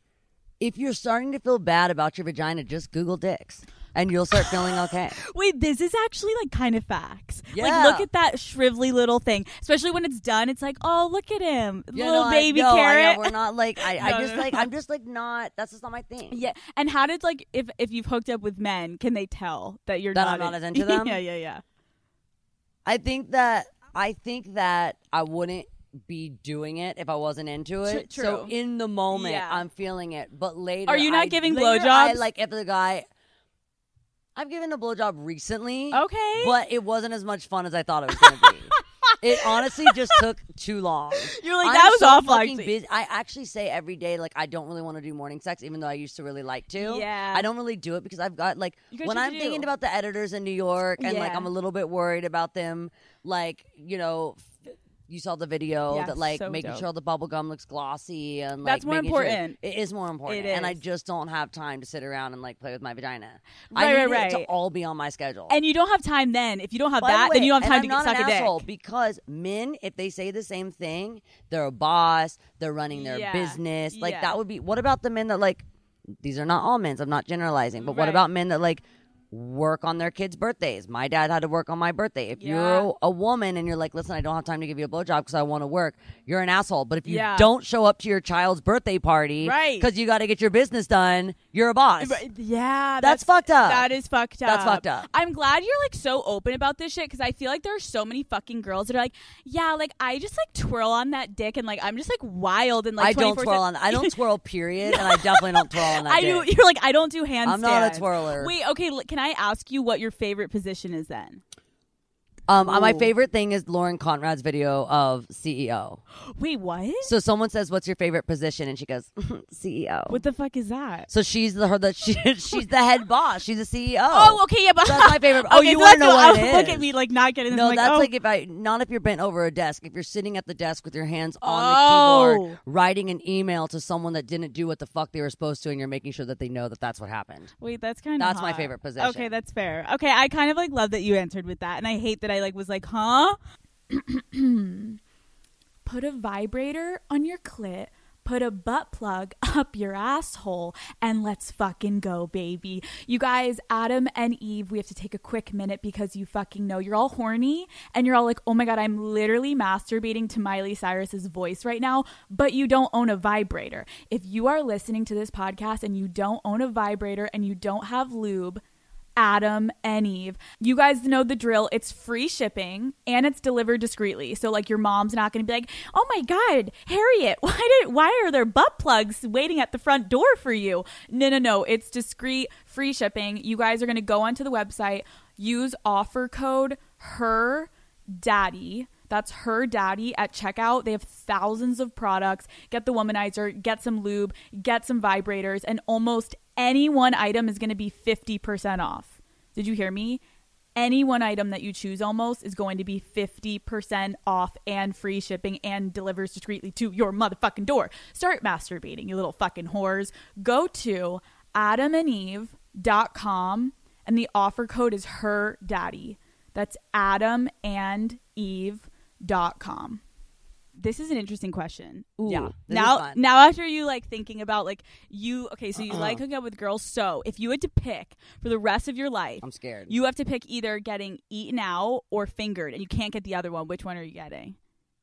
if you're starting to feel bad about your vagina, just Google dicks. And you'll start feeling okay. Wait, this is actually like kind of facts. Yeah. Like, look at that shrivelly little thing. Especially when it's done, it's like, oh, look at him, Yeah, little no, I- baby no, I know, carrot. we're not like I, I just no, like no. I'm just like not. That's just not my thing. yeah, and how did like if if you've hooked up with men, can they tell that you're That not I'm not as into them? yeah, yeah, yeah. I think that I think that I wouldn't be doing it if I wasn't into it. Tr- So in the moment, Yeah. I'm feeling it, but later, Are you not I- giving I, blowjobs? like if the guy, I've given a blowjob recently, Okay. but it wasn't as much fun as I thought it was going to be. It honestly just took too long. You're like I'm that was so awful. fucking busy. I actually say every day, like I don't really want to do morning sex, even though I used to really like to. Yeah. I don't really do it because I've got like You got when shit I'm thinking about the editors in New York, and like Yeah. I'm a little bit worried about them, like you know. You saw the video Yeah, that like so making dope. sure the bubble gum looks glossy and like That's more making sure- important. it is more important, and I just don't have time to sit around and like play with my vagina. Right, I need right, it to all be on my schedule. And you don't have time then. If you don't have By the that, then you don't have time I'm to not suck an a dick. because men, if they say the same thing, they're a boss, they're running their Yeah. business. Like Yeah. that would be. What about the men that like? These are not all men. I'm not generalizing, but what about men that like? Work on their kids' birthdays. My dad had to work on my birthday. If Yeah. you're a woman and you're like, listen, I don't have time to give you a blowjob because I want to work, you're an asshole. But if you Yeah. don't show up to your child's birthday party Right. because you got to get your business done, you're a boss. Yeah, That's fucked up. That is fucked up. That's fucked up. I'm glad you're like so open about this shit because I feel like there are so many fucking girls that are like, yeah, like I just like twirl on that dick and like I'm just like wild and like I don't 24/7 twirl on. I don't twirl. Period, and I definitely don't twirl on that. I dick. do. You're like I don't do handstands. I'm not a twirler. Wait, okay. l- Can I ask you what your favorite position is then? Um, uh, my favorite thing is Lauren Conrad's video of CEO. Wait, what? So someone says, "What's your favorite position?" and she goes, "CEO." What the fuck is that? so she's the her the she, she's the head boss. She's a CEO. Oh, okay, yeah, but That's my favorite. Oh, Okay, you so want to know what oh, it Look at me, like not getting this. No, I'm that's oh. like if I not if you're bent over a desk. If you're sitting at the desk with your hands on Oh. the keyboard, writing an email to someone that didn't do what the fuck they were supposed to, and you're making sure that they know that that's what happened. Wait, that's kind of That's my favorite position. Okay, that's fair. Okay, I kind of like love that you answered with that, and I hate that I like was like, huh? Put a vibrator on your clit, put a butt plug up your asshole, and let's fucking go, baby. You guys, Adam and Eve, we have to take a quick minute because you fucking know you're all horny and you're all like, oh my God, I'm literally masturbating to Miley Cyrus's voice right now, but you don't own a vibrator. If you are listening to this podcast and you don't own a vibrator and you don't have lube, Adam and Eve. You guys know the drill. It's free shipping and it's delivered discreetly. So like your mom's not going to be like, "Oh my god, Harriet, why did why are there butt plugs waiting at the front door for you?" No, no, no. It's discreet, free shipping. You guys are going to go onto the website, use offer code her daddy that's her daddy at checkout. They have thousands of products. Get the womanizer, get some lube, get some vibrators, and almost any one item is going to be 50% off. Did you hear me? Any one item that you choose almost is going to be 50% off and free shipping and delivers discreetly to your motherfucking door. Start masturbating, you little fucking whores. Go to adamandeve.com and the offer code is her daddy. That's adamandeve.com. This is an interesting question. Ooh. Yeah, now, now after you like thinking about like you, okay, so you Uh-uh. like hooking up with girls. So if you had to pick for the rest of your life, I'm scared. you have to pick either getting eaten out or fingered, and you can't get the other one. Which one are you getting?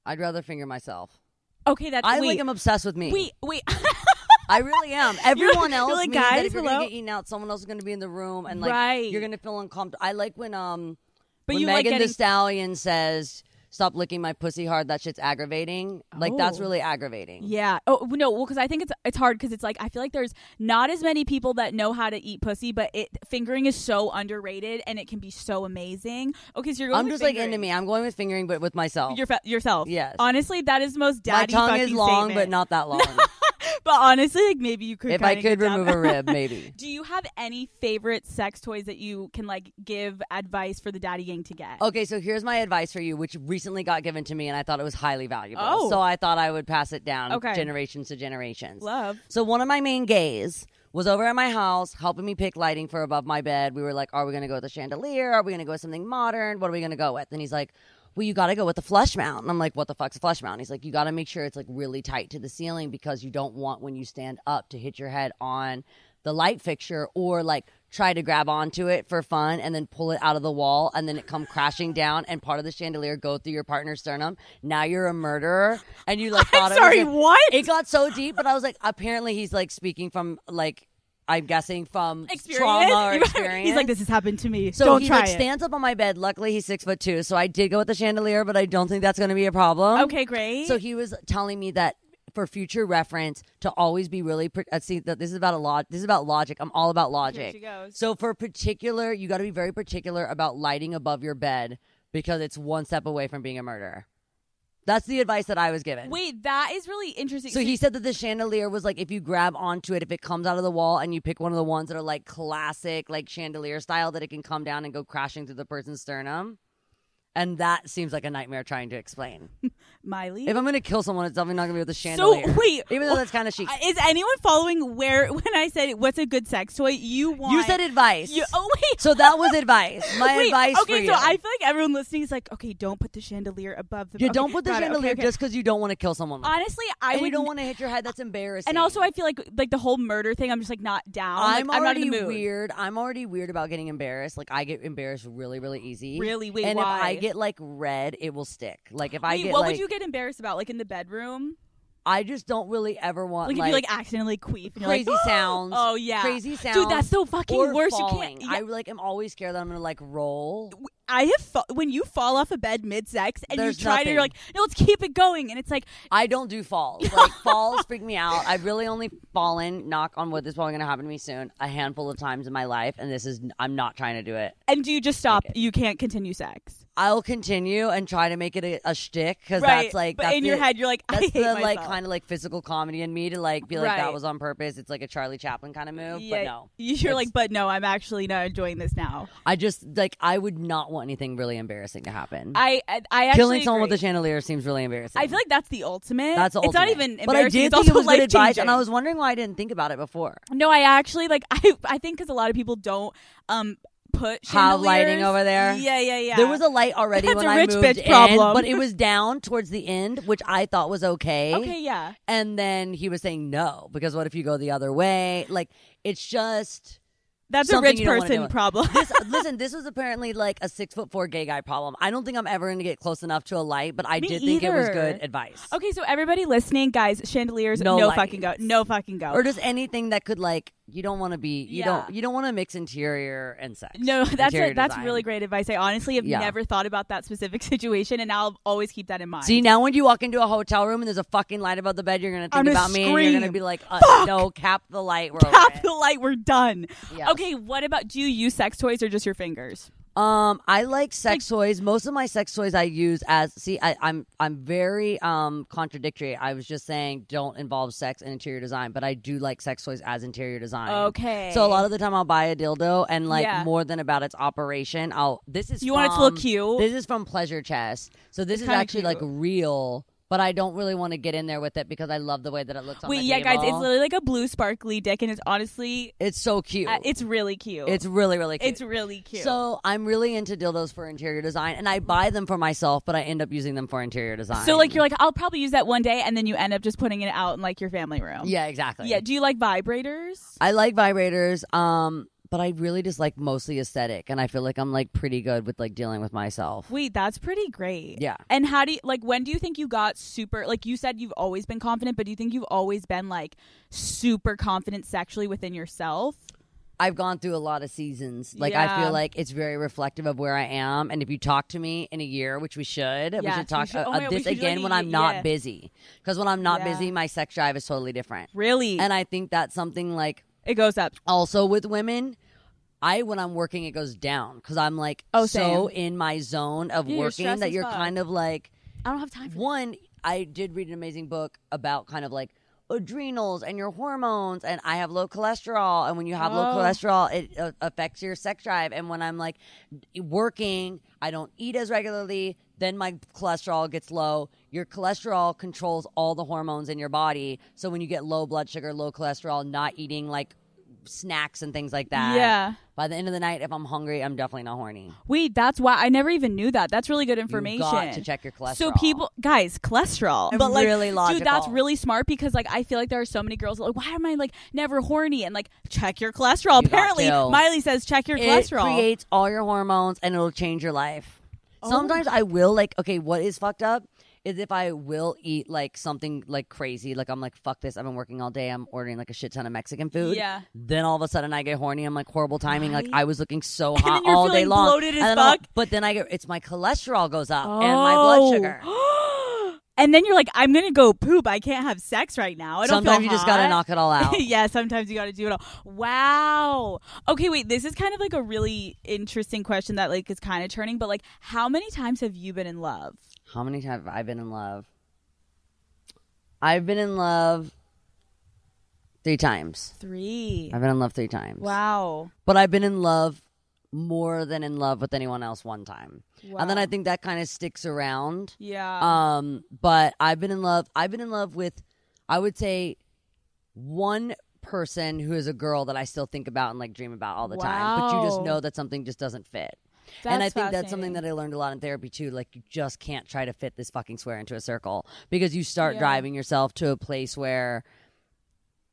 I'd rather finger myself. Okay, that's I wait, like am obsessed with me. wait, wait. I really am. Everyone else like, means that "Guys, if you're hello?" gonna get eaten out, someone else is gonna be in the room, and like Right. you're gonna feel uncomfortable. I like when um, But when you like Megan getting- Thee Stallion says, "Stop licking my pussy hard." That shit's aggravating. Like that's Oh. really aggravating. Yeah. Oh no. Well, because I think it's it's hard because it's like I feel like there's not as many people that know how to eat pussy, but it fingering is so underrated and it can be so amazing. Oh, okay, so you're going I'm just like into me. I'm going with fingering, but with myself. Your yourself. Yes. Honestly, that is the most daddy. my tongue is long, statement. but not that long. But honestly, like maybe you could. if I could down remove a rib, maybe. Do you have any favorite sex toys that you can like give advice for the daddy gang to get? Okay, so here's my advice for you, which recently got given to me, and I thought it was highly valuable. Oh. So I thought I would pass it down Okay. generations to generations. Love. So one of my main gays was over at my house helping me pick lighting for above my bed. We were like, "Are we going to go with a chandelier? Are we going to go with something modern? What are we going to go with?" And he's like, "Well, you got to go with the flush mount." And I'm like, "What the fuck's a flush mount?" And he's like, "You got to make sure it's like really tight to the ceiling because you don't want when you stand up to hit your head on the light fixture or like try to grab onto it for fun and then pull it out of the wall and then it come crashing down and part of the chandelier go through your partner's sternum. Now you're a murderer and you like thought I'm it was sorry, what? It got so deep, but I was like, apparently he's like speaking from like I'm guessing from Experience. trauma or experience. He's like, this has happened to me. So Don't he try like it. stands up on my bed. Luckily, he's six foot two, so I did go with the chandelier, but I don't think that's going to be a problem. okay, great. So he was telling me that for future reference to always be really. Pre- uh, see that this is about a lot. This is about logic. I'm all about logic. So for particular, you got to be very particular about lighting above your bed because it's one step away from being a murderer. That's the advice that I was given. Wait, that is really interesting. So he said that the chandelier was like if you grab onto it, if it comes out of the wall and you pick one of the ones that are like classic, like chandelier style, that it can come down and go crashing through the person's sternum. And that seems like a nightmare trying to explain. Miley. If I'm gonna kill someone, it's definitely not gonna be with a chandelier. so wait, even though that's kind of chic. Is anyone following where when I said what's a good sex toy? You want You said advice. You, oh wait. so that was advice. My Wait, advice okay, for you. so I feel like everyone listening is like, okay, don't put the chandelier above the. you okay, don't put the it, okay, chandelier okay. just because you don't want to kill someone. Honestly, I and would. you don't want to hit your head. That's embarrassing. and also, I feel like like the whole murder thing. I'm just like not down. I'm I'm not in already the mood. weird. I'm already weird about getting embarrassed. Like I get embarrassed really, really easy. Really? Wait, and why? Get like red, it will stick. Like if I Wait, get what like, would you get embarrassed about? Like in the bedroom? I just don't really ever want Like, like, if you like accidentally queef and you're like, crazy sounds. Oh yeah, crazy sounds. Dude, that's so fucking or worse. Falling. You can't. I like am always scared that I'm gonna like roll. I have fa- when you fall off a bed mid sex and There's you try to, you're like, no, let's keep it going, and it's like, I don't do falls. Like falls freak me out. I've really only fallen. Knock on wood. This is probably gonna happen to me soon. A handful of times in my life, and this is I'm not trying to do it. and do you just stop? You can't continue sex, I'll continue and try to make it a, a shtick because right? that's like but that's in your head, you're like, That's the like kind of like physical comedy in me to like be like that was on purpose. It's like a Charlie Chaplin kind of move, yeah, but no. you're like, but no, I'm actually not enjoying this now. I just like I would not want anything really embarrassing to happen. I, I, I actually Killing someone with a chandelier seems really embarrassing. I feel like that's the ultimate. that's the it's not ultimate. even But I did it's think it also was good advice, and I was wondering why I didn't think about it before. No, I actually like I I think because a lot of people don't um put Have lighting over there? Yeah, yeah, yeah. There was a light already That's when a I rich moved bitch in, problem. but it was down towards the end, which I thought was okay. okay, yeah. And then he was saying no because what if you go the other way? Like it's just That's a rich you don't wanna person problem. this. listen, this was apparently like a six foot four gay guy problem. I don't think I'm ever going to get close enough to a light, but I Me did think it was good advice. okay, so everybody listening, guys, chandeliers, No no, fucking go, no fucking go. Or just anything that could like you don't want to be you Yeah. don't you don't want to mix interior and sex. no, that's a, that's design. really great advice. I honestly have Yeah. never thought about that specific situation, and I'll always keep that in mind. See now when you walk into a hotel room and there's a fucking light above the bed, you're gonna think gonna about me and you're gonna be like, uh, no, cap the light. We're it. the light. We're done. Yes. Okay, what about? Do you use sex toys or just your fingers? Um, I like sex toys. Most of my sex toys I use as see, I, I'm I'm very um contradictory. I was just saying don't involve sex and interior design, but I do like sex toys as interior design. Okay. So a lot of the time I'll buy a dildo and like Yeah. more than about its operation. I'll this is You want it to look from- cute? This is from Pleasure Chest. So this It's is actually like real, but I don't really want to get in there with it because I love the way that it looks on Wait, yeah, guys, it's literally like a blue sparkly dick, and it's honestly, It's so cute. uh, it's really cute. it's really really cute. it's really cute. So I'm really into dildos for interior design, and I buy them for myself, but I end up using them for interior design. So like you're like I'll probably use that one day, and then you end up just putting it out in like your family room. yeah, exactly. Yeah. Do you like vibrators? I like vibrators, um, but I really just like mostly aesthetic, and I feel like I'm like pretty good with like dealing with myself. Wait, that's pretty great. Yeah. And how do you like when do you think you got super like you said you've always been confident, but do you think you've always been like super confident sexually within yourself? I've gone through a lot of seasons. Like I feel like it's very reflective of where I am, and if you talk to me in a year, which we should, we should we talk should. uh, Oh uh, God, this again like, when I'm not yeah. busy. Because when I'm not Yeah. busy, my sex drive is totally different. Really? And I think that's something like it goes up. also with women i when i'm working it goes down because i'm like Oh, so same. in my zone of Yeah, you're working stressed that as you're fuck. kind of like I don't have time for one i did read an amazing book about kind of like adrenals and your hormones and i have low cholesterol and when you have low Oh. cholesterol it uh, affects your sex drive and when i'm like working i don't eat as regularly then my cholesterol gets low your cholesterol controls all the hormones in your body so when you get low blood sugar low cholesterol not eating like snacks and things like that. Yeah. By the end of the night, if I'm hungry, I'm definitely not horny. Wait, that's why I never even knew that. That's really good information. You got to check your cholesterol. So people, guys, cholesterol. But like, Really dude, that's really smart because like I feel like there are so many girls like, why am I like never horny? And like, check your cholesterol. You Apparently. Miley says check your it cholesterol. creates all your hormones and it'll change your life. Oh. Sometimes I will like okay, what is fucked up is if I will eat like something like crazy, like I'm like fuck this, I've been working all day, I'm ordering like a shit ton of Mexican food. Yeah. Then all of a sudden I get horny. I'm like horrible timing. Like I was looking so hot all day long. and then but then I get it's my cholesterol goes up and my blood Oh. sugar. and then you're like, I'm gonna go poop. I can't have sex right now. I don't Sometimes you just gotta knock it all out. yeah, sometimes you got to do it all. Wow. Okay, wait. This is kind of like a really interesting question that like is kind of turning. But like, how many times have you been in love? How many times have I been in love? I've been in love three times. Three. I've been in love three times. Wow. But I've been in love more than in love with anyone else one time. And then I think that kind of sticks around. Yeah. Um, but I've been in love. I've been in love with, I would say, one person who is a girl that I still think about and like dream about all the time. But you just know that something just doesn't fit. and I think that's something that I learned a lot in therapy too. Like you just can't try to fit this fucking square into a circle because you start Yeah. driving yourself to a place where,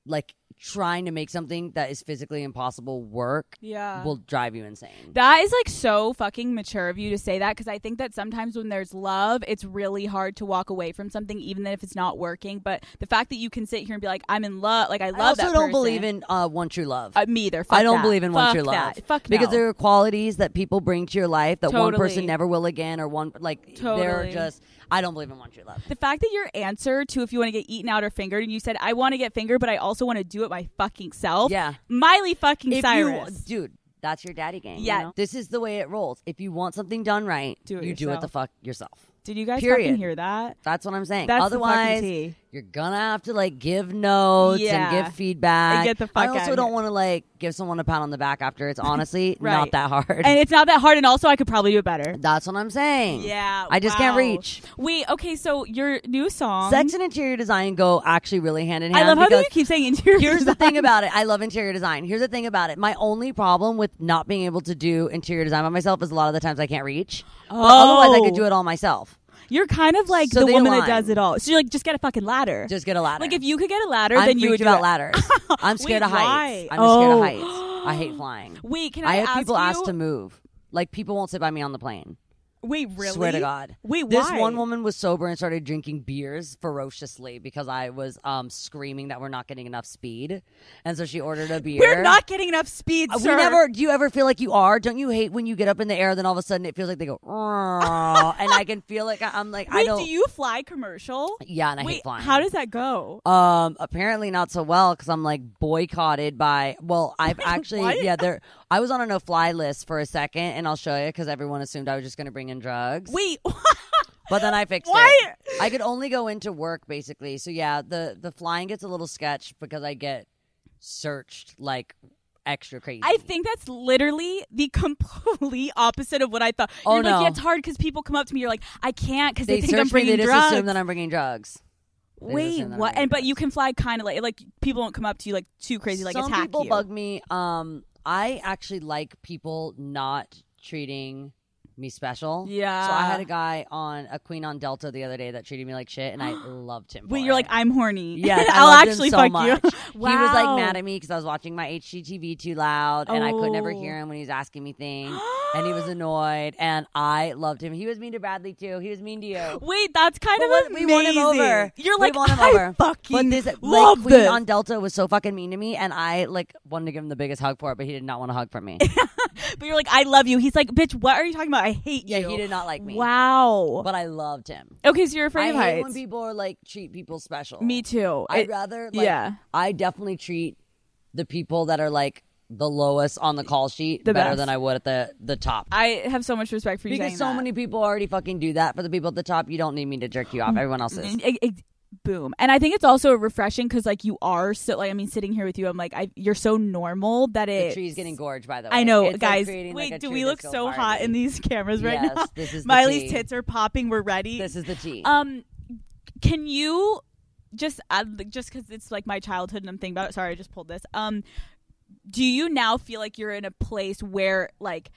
like, trying to make something that is physically impossible work Yeah. will drive you insane. That is like so fucking mature of you to say that because I think that sometimes when there's love, it's really hard to walk away from something, even if it's not working. But the fact that you can sit here and be like, "I'm in love," like I love I also that. don't person. believe in uh, one true love. uh, me either. Fuck I don't that. believe in one Fuck true love. that. Fuck because no. there are qualities that people bring to your life that one person never will again, or one like they're just. I don't believe in one true love. The fact that your answer to if you want to get eaten out or fingered, and you said, I want to get fingered, but I also want to do it my fucking self. Yeah. Miley fucking If Cyrus. you, dude, that's your daddy game. you Yeah. know? this is the way it rolls. If you want something done right, Do it you do it the fuck yourself. Did you guys Period. fucking hear that? That's what I'm saying. That's the Otherwise, you're gonna have to like give notes Yeah. and give feedback. And get the fuck I also don't want to like give someone a pat on the back after it's honestly Right. not that hard. And it's not that hard, and also I could probably do it better. That's what I'm saying. Yeah. I just can't reach. Wait, okay, so your new song. Sex and interior design go actually really hand in hand. I love how you keep saying interior. Here's the thing about it. I love interior design. Here's the thing about it. My only problem with not being able to do interior design by myself is a lot of the times I can't reach. But otherwise, I could Oh. do it all myself. You're kind of like So the they woman align. that does it all. So you're like, just get a fucking ladder. Just get a ladder. like if you could get a ladder, I'm then you freaked would do about it. ladders. I'm scared Wait, of heights. why? I'm just scared Oh. of heights. I hate flying. Wait, can I I, have people you? ask to move. Like people won't sit by me on the plane. Wait, really? Swear to God. Wait, This one woman was sober and started drinking beers ferociously because I was um, screaming that we're not getting enough speed, and so she ordered a beer. We're not getting enough speed, Uh, We never. Do you ever feel like you are? Don't you hate when you get up in the air, then all of a sudden it feels like they go, "Rrrr," and I can feel like I'm like I Wait, don't. do you fly commercial? yeah, and I Wait, hate flying. how does that go? Um, apparently not so well because I'm like boycotted by. Well, I've actually what? yeah. There, I was on a no fly list for a second, and I'll show you because everyone assumed I was just going to bring in drugs. Wait, but then I fixed Why? it. I could only go into work basically. So yeah, the the flying gets a little sketch because I get searched like extra crazy. I think that's literally the complete opposite of what I thought. Oh, You're like, no. yeah, it's hard because people come up to me. You're like, I can't because they, they think I'm me. bringing They just drugs. assume that I'm bringing drugs. They just Wait, assume that I'm what? bringing And but drugs. you can fly kind of like like people don't come up to you like too crazy, like Some attack people you. bug me. Um, I actually like people not treating me special. Yeah. So I had a guy on a queen on Delta the other day that treated me like shit, and I loved him. Wait, you're like. I'm horny. Yeah, I'll actually so fuck much. you. He was like mad at me because I was watching my HGTV too loud, and I could never Oh. hear him when he was asking me things, and he was annoyed. And I loved him. He was mean to Bradley too. He was mean to you. Wait, that's kind But of what- amazing. we won him over. You're We like, won him I over. fucking But this like Queen this. on Delta was so fucking mean to me, and I like wanted to give him the biggest hug for it, but he did not want to hug from me. But you're like, I love you. He's like, bitch, what are you talking about? I hate you. yeah, he did not like me. Wow. But I loved him. okay, so you're afraid I of hate heights. when people are like treat people special. Me too. I'd It- rather like, yeah. I definitely treat the people that are like the lowest on the call sheet The better best. than I would at the the top. I have so much respect for you because saying so that. many people already fucking do that for the people at the top. You don't need me to jerk you off. Mm-hmm. Everyone else is. Mm-hmm. Ex- boom and i think it's also refreshing because like you are so like i mean sitting here with you i'm like I, you're so normal that The it tree's getting gorged, by the way. i know It's, guys creating, wait like, do we look so party. hot in these cameras right Yes, now this is the miley's tea. tits are popping we're ready This is the tea. um can you just add, just because it's like my childhood and i'm thinking about it sorry i just pulled this um do you now feel like you're in a place where like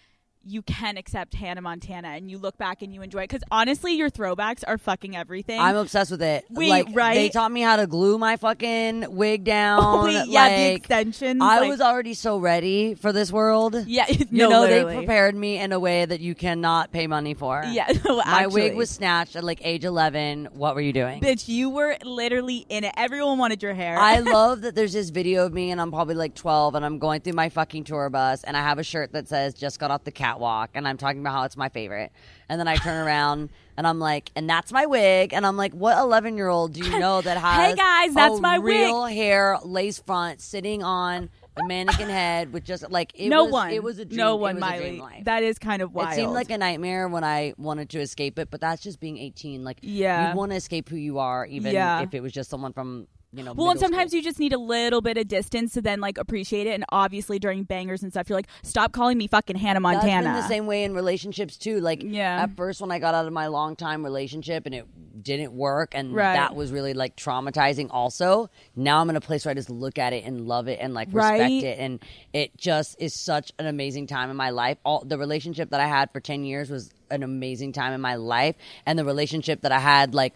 you can accept Hannah Montana and you look back and you enjoy it? Because honestly, your throwbacks are fucking everything. I'm obsessed with it. Wait, like right? they taught me how to glue my fucking wig down. Oh, wait, yeah, the like, extensions. I like- was already so ready for this world. yeah, You no, know, literally. they prepared me in a way that you cannot pay money for. Yeah, no, My wig was snatched at like age 11. What were you doing? Bitch, you were literally in it. Everyone wanted your hair. I love that there's this video of me and I'm probably like 12 and I'm going through my fucking tour bus and I have a shirt that says just got off the catwalk and I'm talking about how it's my favorite. And then I turn around and I'm like, and that's my wig. And I'm like, what 11 year old do you know that has Hey, guys, that's my wig. real hair lace front sitting on a mannequin head with just like it no was, one. It was a dream. no one, was a dream Miley. That is kind of wild. It seemed like a nightmare when I wanted to escape it, but that's just being 18. Like, Yeah. you'd want to escape who you are, even Yeah. if it was just someone from, you know, Well, and sometimes school. you just need a little bit of distance to then like appreciate it. And obviously, during Bangerz and stuff, you're like, "Stop calling me fucking Hannah Montana." been the same way in relationships too. Like, Yeah. at first when I got out of my long time relationship and it didn't work, and Right. that was really like traumatizing. Also, now I'm in a place where I just look at it and love it and like respect Right. it, and it just is such an amazing time in my life. All the relationship that I had for ten years was an amazing time in my life, and the relationship that I had like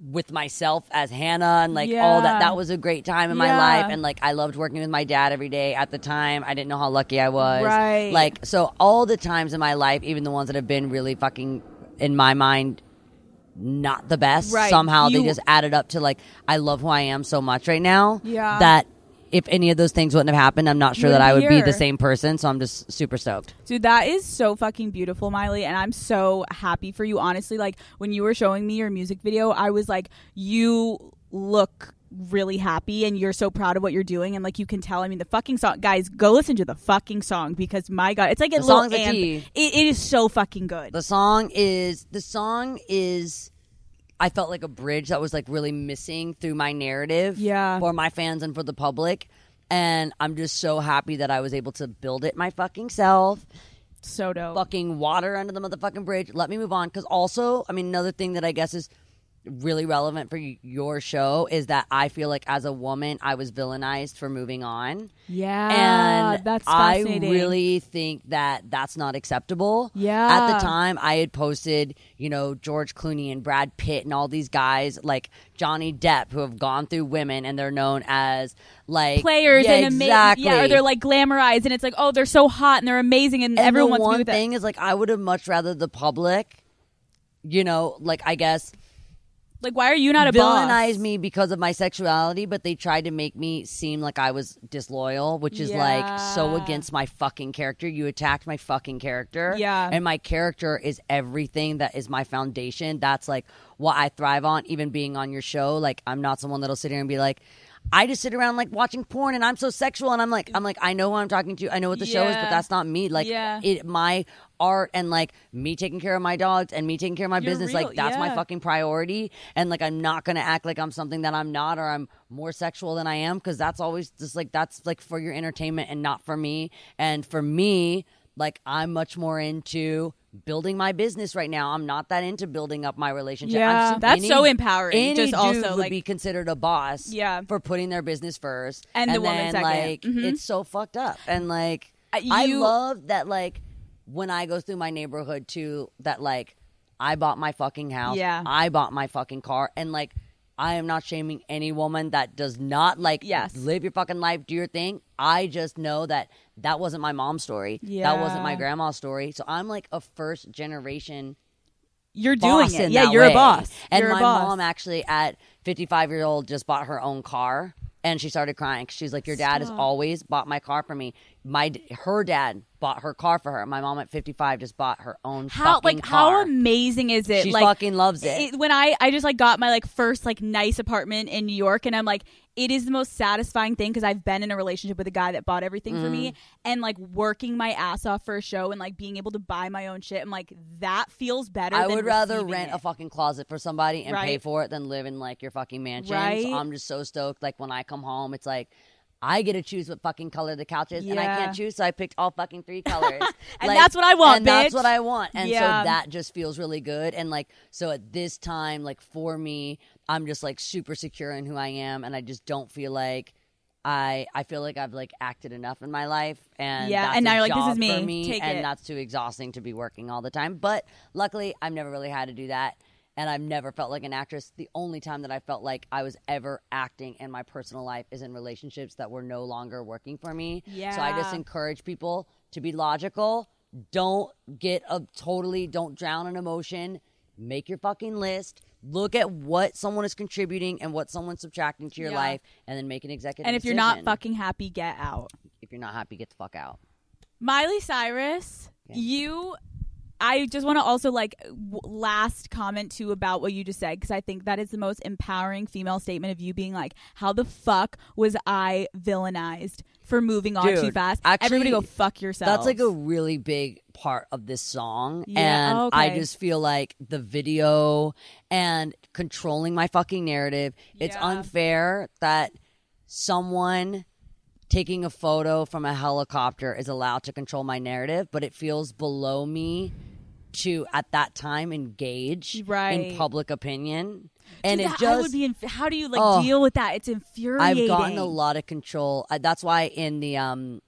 with myself as Hannah and like all that that was a great time in my life and like I loved working with my dad every day at the time I didn't know how lucky I was Right. like so all the times in my life even the ones that have been really fucking in my mind not the best Right. somehow they just added up to like I love who I am so much right now Yeah. that if any of those things wouldn't have happened I'm not sure You that I would be the same person so I'm just super stoked. Dude, that is so fucking beautiful, Miley, and I'm so happy for you. Honestly, like when you were showing me your music video, I was like, you look really happy and you're so proud of what you're doing and like you can tell. I mean the fucking song guys go listen to the fucking song because my god it's like a The little song's a. It, it is so fucking good. The song is the song is I felt like a bridge that was like really missing through my narrative Yeah. for my fans and for the public. And I'm just so happy that I was able to build it my fucking self. so dope Fucking water under the motherfucking bridge. Let me move on. Cause also, I mean, another thing that I guess is really relevant for your show is that I feel like as a woman, I was villainized for moving on yeah and that's I really think that that's not acceptable. Yeah. At the time, I had posted, you know, George Clooney and Brad Pitt and all these guys like Johnny Depp who have gone through women and they're known as like players yeah, and exactly. yeah, or they're like glamorized, and it's like, oh, they're so hot and they're amazing, and, and everyone the wants to be one thing is like I would have much rather the public, you know, like I guess. Like, why are you not a villainize boss? me because of my sexuality, but they tried to make me seem like I was disloyal, which is like so against my fucking character. You attacked my fucking character. Yeah. And my character is everything that is my foundation. That's like what I thrive on, even being on your show. Like I'm not someone that'll sit here and be like, I just sit around like watching porn and I'm so sexual and I'm like I'm like I know who I'm talking to. I know what the show is, but that's not me. Like Yeah. it my art and like me taking care of my dogs and me taking care of my You're business, real, like that's my fucking priority. And like I'm not gonna act like I'm something that I'm not or I'm more sexual than I am because that's always just like that's like for your entertainment and not for me. And for me, like I'm much more into building my business right now. I'm not that into building up my relationship. Yeah, that's any- so empowering. Any Just dude also, would like- be considered a boss. Yeah. for putting their business first, And the woman second. Like Mhm. it's so fucked up. And like Uh, I love that. Like when I go through my neighborhood too, that like I bought my fucking house. Yeah. I bought my fucking car, and like I am not shaming any woman that does not like Yes. live your fucking life, do your thing. I just know that that wasn't my mom's story. Yeah. That wasn't my grandma's story. So I'm like a first generation You're doing it. Yeah, that you're a boss. And you're my boss. mom actually at 55 year old just bought her own car and she started crying. She's like, "Your dad has always bought my car for me. My her dad bought her car for her. My mom at 55 just bought her own how fucking like car. how amazing is it? She like fucking loves it. when I I just like got my like first like nice apartment in New York, and I'm like, it is the most satisfying thing because I've been in a relationship with a guy that bought everything for Mm-hmm. me, and like working my ass off for a show and like being able to buy my own shit. I'm like, that feels better. I would rather rent it. a fucking closet for somebody and pay for it than live in like your fucking mansion. Right. So I'm just so stoked. Like when I come home, it's like I get to choose what fucking color the couch is, and I can't choose, so I picked all fucking three colors. And Like, that's what I want, And that's what I want. And Yeah. so that just feels really good. And like so at this time, like for me, I'm just like super secure in who I am, and I just don't feel like. I I feel like I've like acted enough in my life, and Yeah, that's and now you're like, this is me. for me, Take and it. that's too exhausting to be working all the time. But luckily, I've never really had to do that, and I've never felt like an actress. The only time that I felt like I was ever acting in my personal life is in relationships that were no longer working for me. Yeah. So I just encourage people to be logical. Don't get a totally. Don't drown in emotion. Make your fucking list. Look at what someone is contributing and what someone's subtracting to your Yeah. life, and then make an executive. And if you're not fucking happy, get out. if you're not happy, get the fuck out. Miley Cyrus, Yeah. you. I just want to also like w- last comment too about what you just said because I think that is the most empowering female statement of you being like, "How the fuck was I villainized for moving on too fast?" actually, Everybody go fuck yourself. That's like a really big part of this song. Yeah, and oh, I just feel like the video and controlling my fucking narrative, it's unfair that someone taking a photo from a helicopter is allowed to control my narrative, but it feels below me to at that time engage Right. in public opinion. And Dude, it just I would be. Inf- how do you like Oh. deal with that? It's infuriating. I've gotten a lot of control. I, that's why in the um,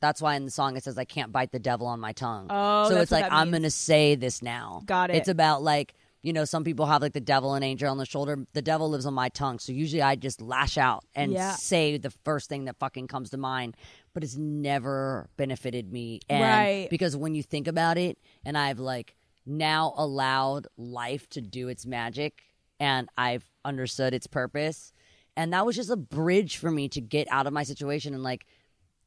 that's why in the song it says I can't bite the devil on my tongue. Oh, so it's like I'm gonna say this now. Got it. It's about like you know some people have like the devil and angel on the shoulder. The devil lives on my tongue, so usually I just lash out and Yeah. say the first thing that fucking comes to mind. But it's never benefited me, and Right. because when you think about it, and I've like now allowed life to do its magic, and I've understood its purpose and that was just a bridge for me to get out of my situation and like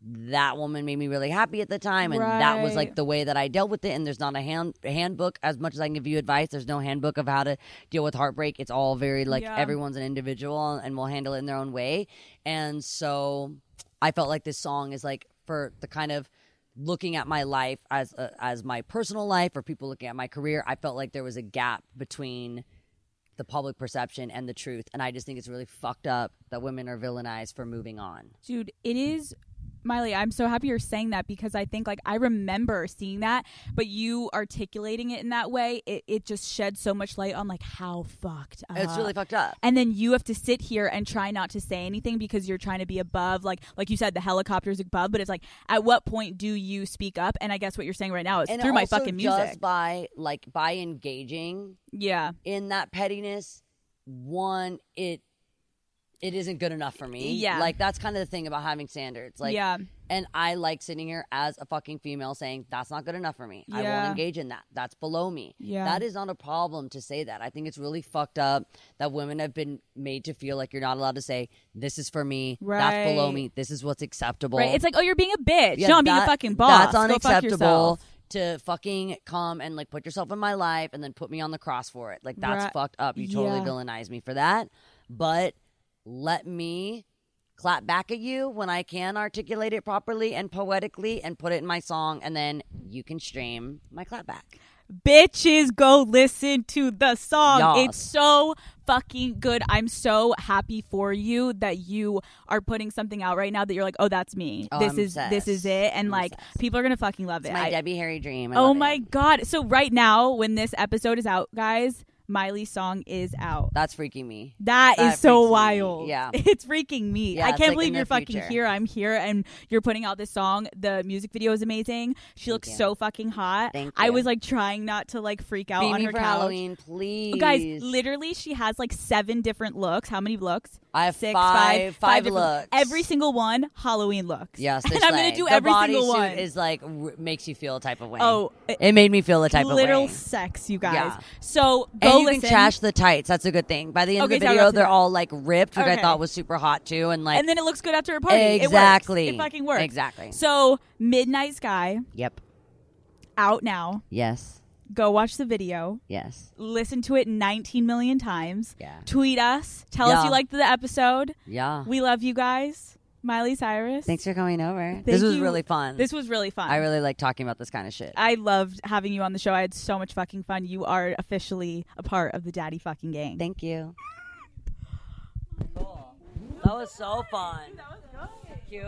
that woman made me really happy at the time and that was like the way that I dealt with it and there's not a hand a handbook as much as I can give you advice there's no handbook of how to deal with heartbreak it's all very like Yeah. everyone's an individual and will handle it in their own way and so I felt like this song is like for the kind of looking at my life as a, as my personal life or people looking at my career I felt like there was a gap between the public perception and the truth. And I just think it's really fucked up that women are villainized for moving on. dude it is miley i'm so happy you're saying that because i think like i remember seeing that but you articulating it in that way it, it just sheds so much light on like how fucked up. it's really fucked up. and then you have to sit here and try not to say anything because you're trying to be above like like you said the helicopter's above but it's like at what point do you speak up and i guess what you're saying right now is And through my fucking music Just by like by engaging yeah in that pettiness, one it it isn't good enough for me. Yeah. Like that's kind of the thing about having standards. Like yeah and I like sitting here as a fucking female saying that's not good enough for me. I won't engage in that. That's below me. Yeah. That is not a problem to say that. I think it's really fucked up that women have been made to feel like you're not allowed to say this is for me. right. That's below me. This is what's acceptable. right it's like oh you're being a bitch Yeah, no i'm being a fucking boss That's fuck unacceptable yourself. to fucking come and like put yourself in my life and then put me on the cross for it. Like that's Right. fucked up. You totally Yeah. villainize me for that. But let me clap back at you when I can articulate it properly and poetically and put it in my song and then you can stream my clap back. bitches go listen to the song it's so fucking good i'm so happy for you that you are putting something out right now that you're like oh that's me Oh, this I'm is this is it and I'm like obsessed. people are gonna fucking love It's it my I- Debbie Harry dream. I oh my it. god so right now when this episode is out guys miley's song is out That's freaking me. that is so freaks me. wild. Yeah. It's freaking me. Yeah, I it's can't like believe you're fucking future. here. I'm here and you're putting out this song. The music video is amazing. She looks you. so fucking hot. Thank I you. was like trying not to like freak out Beat on me her for couch. Halloween, please. Guys, literally, she has like seven different looks. How many looks? I have Six, five- five looks. Every single one Halloween looks. Yes, and I'm gonna do the every single one. Is like r- makes you feel a type of way. Oh, it made me feel a type of way. Little sex, you guys. Yeah. So And go you listen. can trash the tights. That's a good thing. By the end Okay, of the video, they're all like ripped, which I thought was super hot too. And like, and then it looks good after a party. It works. exactly, It, fucking works. Exactly. So Midnight Sky Yep. out now. Yes. Go watch the video. Yes. Listen to it 19 million times. Yeah. Tweet us. Tell us you liked the episode. Yeah. We love you guys. Miley Cyrus. Thanks for coming over. Thank this was you. really fun. This was really fun. I really like talking about this kind of shit. I loved having you on the show. I had so much fucking fun. You are officially a part of the Daddy fucking gang. Thank you. Cool. That was so fun. That was good. Cute.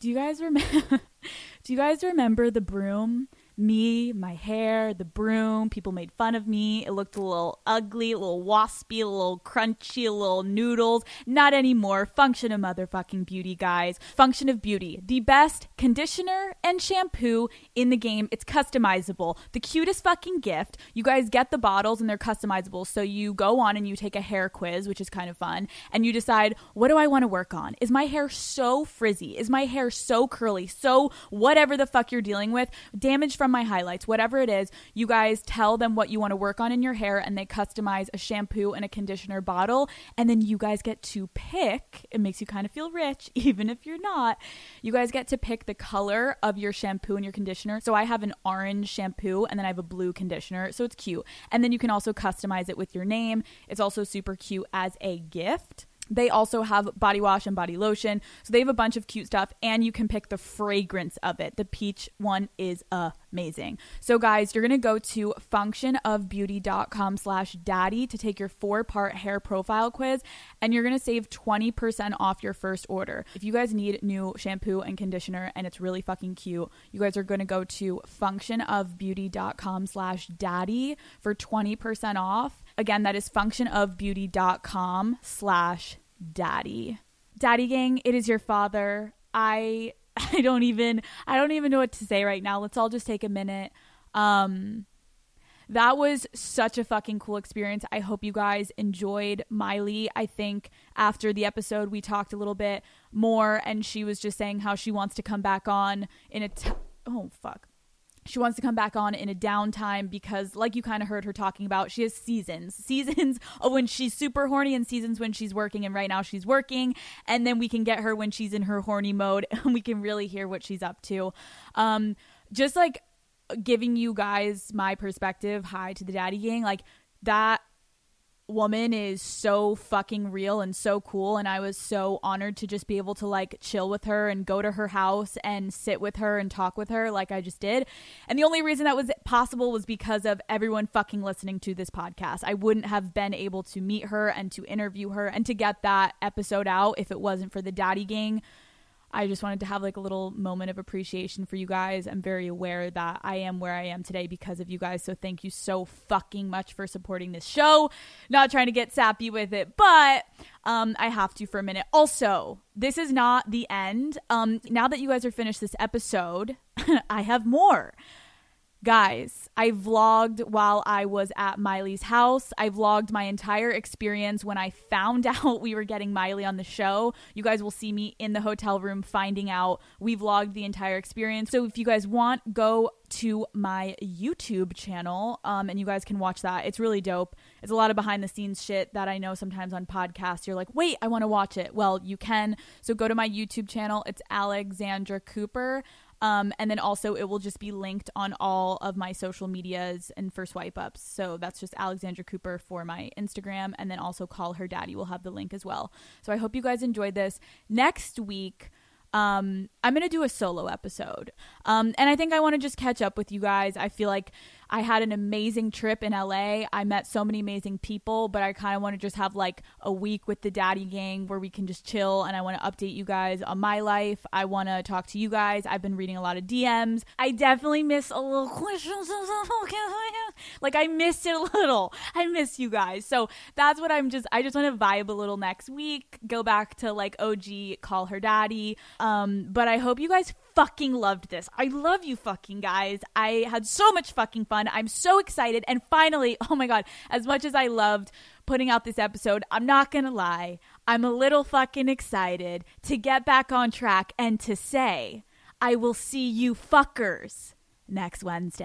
Do you guys remember? do you guys remember the broom me, my hair, the broom. People made fun of me. It looked a little ugly, a little waspy, a little crunchy, a little noodles. Not anymore. Function of motherfucking beauty, guys. Function of beauty. The best conditioner and shampoo in the game. It's customizable. The cutest fucking gift. You guys get the bottles and they're customizable. So you go on and you take a hair quiz, which is kind of fun, and you decide, what do I want to work on? Is my hair so frizzy? Is my hair so curly? So whatever the fuck you're dealing with, damage my highlights, whatever it is, you guys tell them what you want to work on in your hair and they customize a shampoo and a conditioner bottle. And then you guys get to pick. It makes you kind of feel rich, even if you're not. You guys get to pick the color of your shampoo and your conditioner. So I have an orange shampoo and then I have a blue conditioner. So it's cute. And then you can also customize it with your name. It's also super cute as a gift. They also have body wash and body lotion. So they have a bunch of cute stuff and you can pick the fragrance of it. The peach one is amazing. So guys, you're going to go to functionofbeauty.com slash daddy to take your four part hair profile quiz and you're going to save 20% off your first order. If you guys need new shampoo and conditioner and it's really fucking cute, you guys are going to go to functionofbeauty.com slash daddy for 20% off. Again, that is functionofbeauty.com slash daddy. Daddy gang, it is your father. I I don't even I don't even know what to say right now. Let's all just take a minute. Um that was such a fucking cool experience. I hope you guys enjoyed Miley. I think after the episode we talked a little bit more and she was just saying how she wants to come back on in a t- oh fuck she wants to come back on in a downtime because like you kind of heard her talking about she has seasons. Seasons of when she's super horny and seasons when she's working and right now she's working and then we can get her when she's in her horny mode and we can really hear what she's up to. Um just like giving you guys my perspective hi to the daddy gang like that woman is so fucking real and so cool and I was so honored to just be able to like chill with her and go to her house and sit with her and talk with her like I just did. And the only reason that was possible was because of everyone fucking listening to this podcast. I wouldn't have been able to meet her and to interview her and to get that episode out if it wasn't for the Daddy Gang I just wanted to have like a little moment of appreciation for you guys. I'm very aware that I am where I am today because of you guys. So thank you so fucking much for supporting this show. Not trying to get sappy with it, but um, I have to for a minute. Also, this is not the end. Um, now that you guys are finished this episode, I have more. Guys, I vlogged while I was at Miley's house. I vlogged my entire experience when I found out we were getting Miley on the show. You guys will see me in the hotel room finding out. We vlogged the entire experience. So if you guys want, go to my YouTube channel um, and you guys can watch that. It's really dope. It's a lot of behind the scenes shit that I know sometimes on podcasts you're like, wait, I want to watch it. Well, you can. So go to my YouTube channel. It's Alexandra Cooper. Um, and then also it will just be linked on all of my social medias and for swipe ups. So that's just Alexandra Cooper for my Instagram. And then also call her daddy will have the link as well. So I hope you guys enjoyed this. Next week, um, I'm going to do a solo episode. Um, and I think I want to just catch up with you guys. I feel like I had an amazing trip in LA. I met so many amazing people, but I kind of want to just have like a week with the daddy gang where we can just chill and I want to update you guys on my life. I want to talk to you guys. I've been reading a lot of DMs. I definitely miss a little questions. like I missed it a little. I miss you guys. So that's what I'm just I just want to vibe a little next week. Go back to like OG call her daddy. Um but I hope you guys fucking loved this. I love you fucking guys. I had so much fucking fun. I'm so excited. And finally, oh my God, as much as I loved putting out this episode, I'm not going to lie. I'm a little fucking excited to get back on track and to say, I will see you fuckers next Wednesday.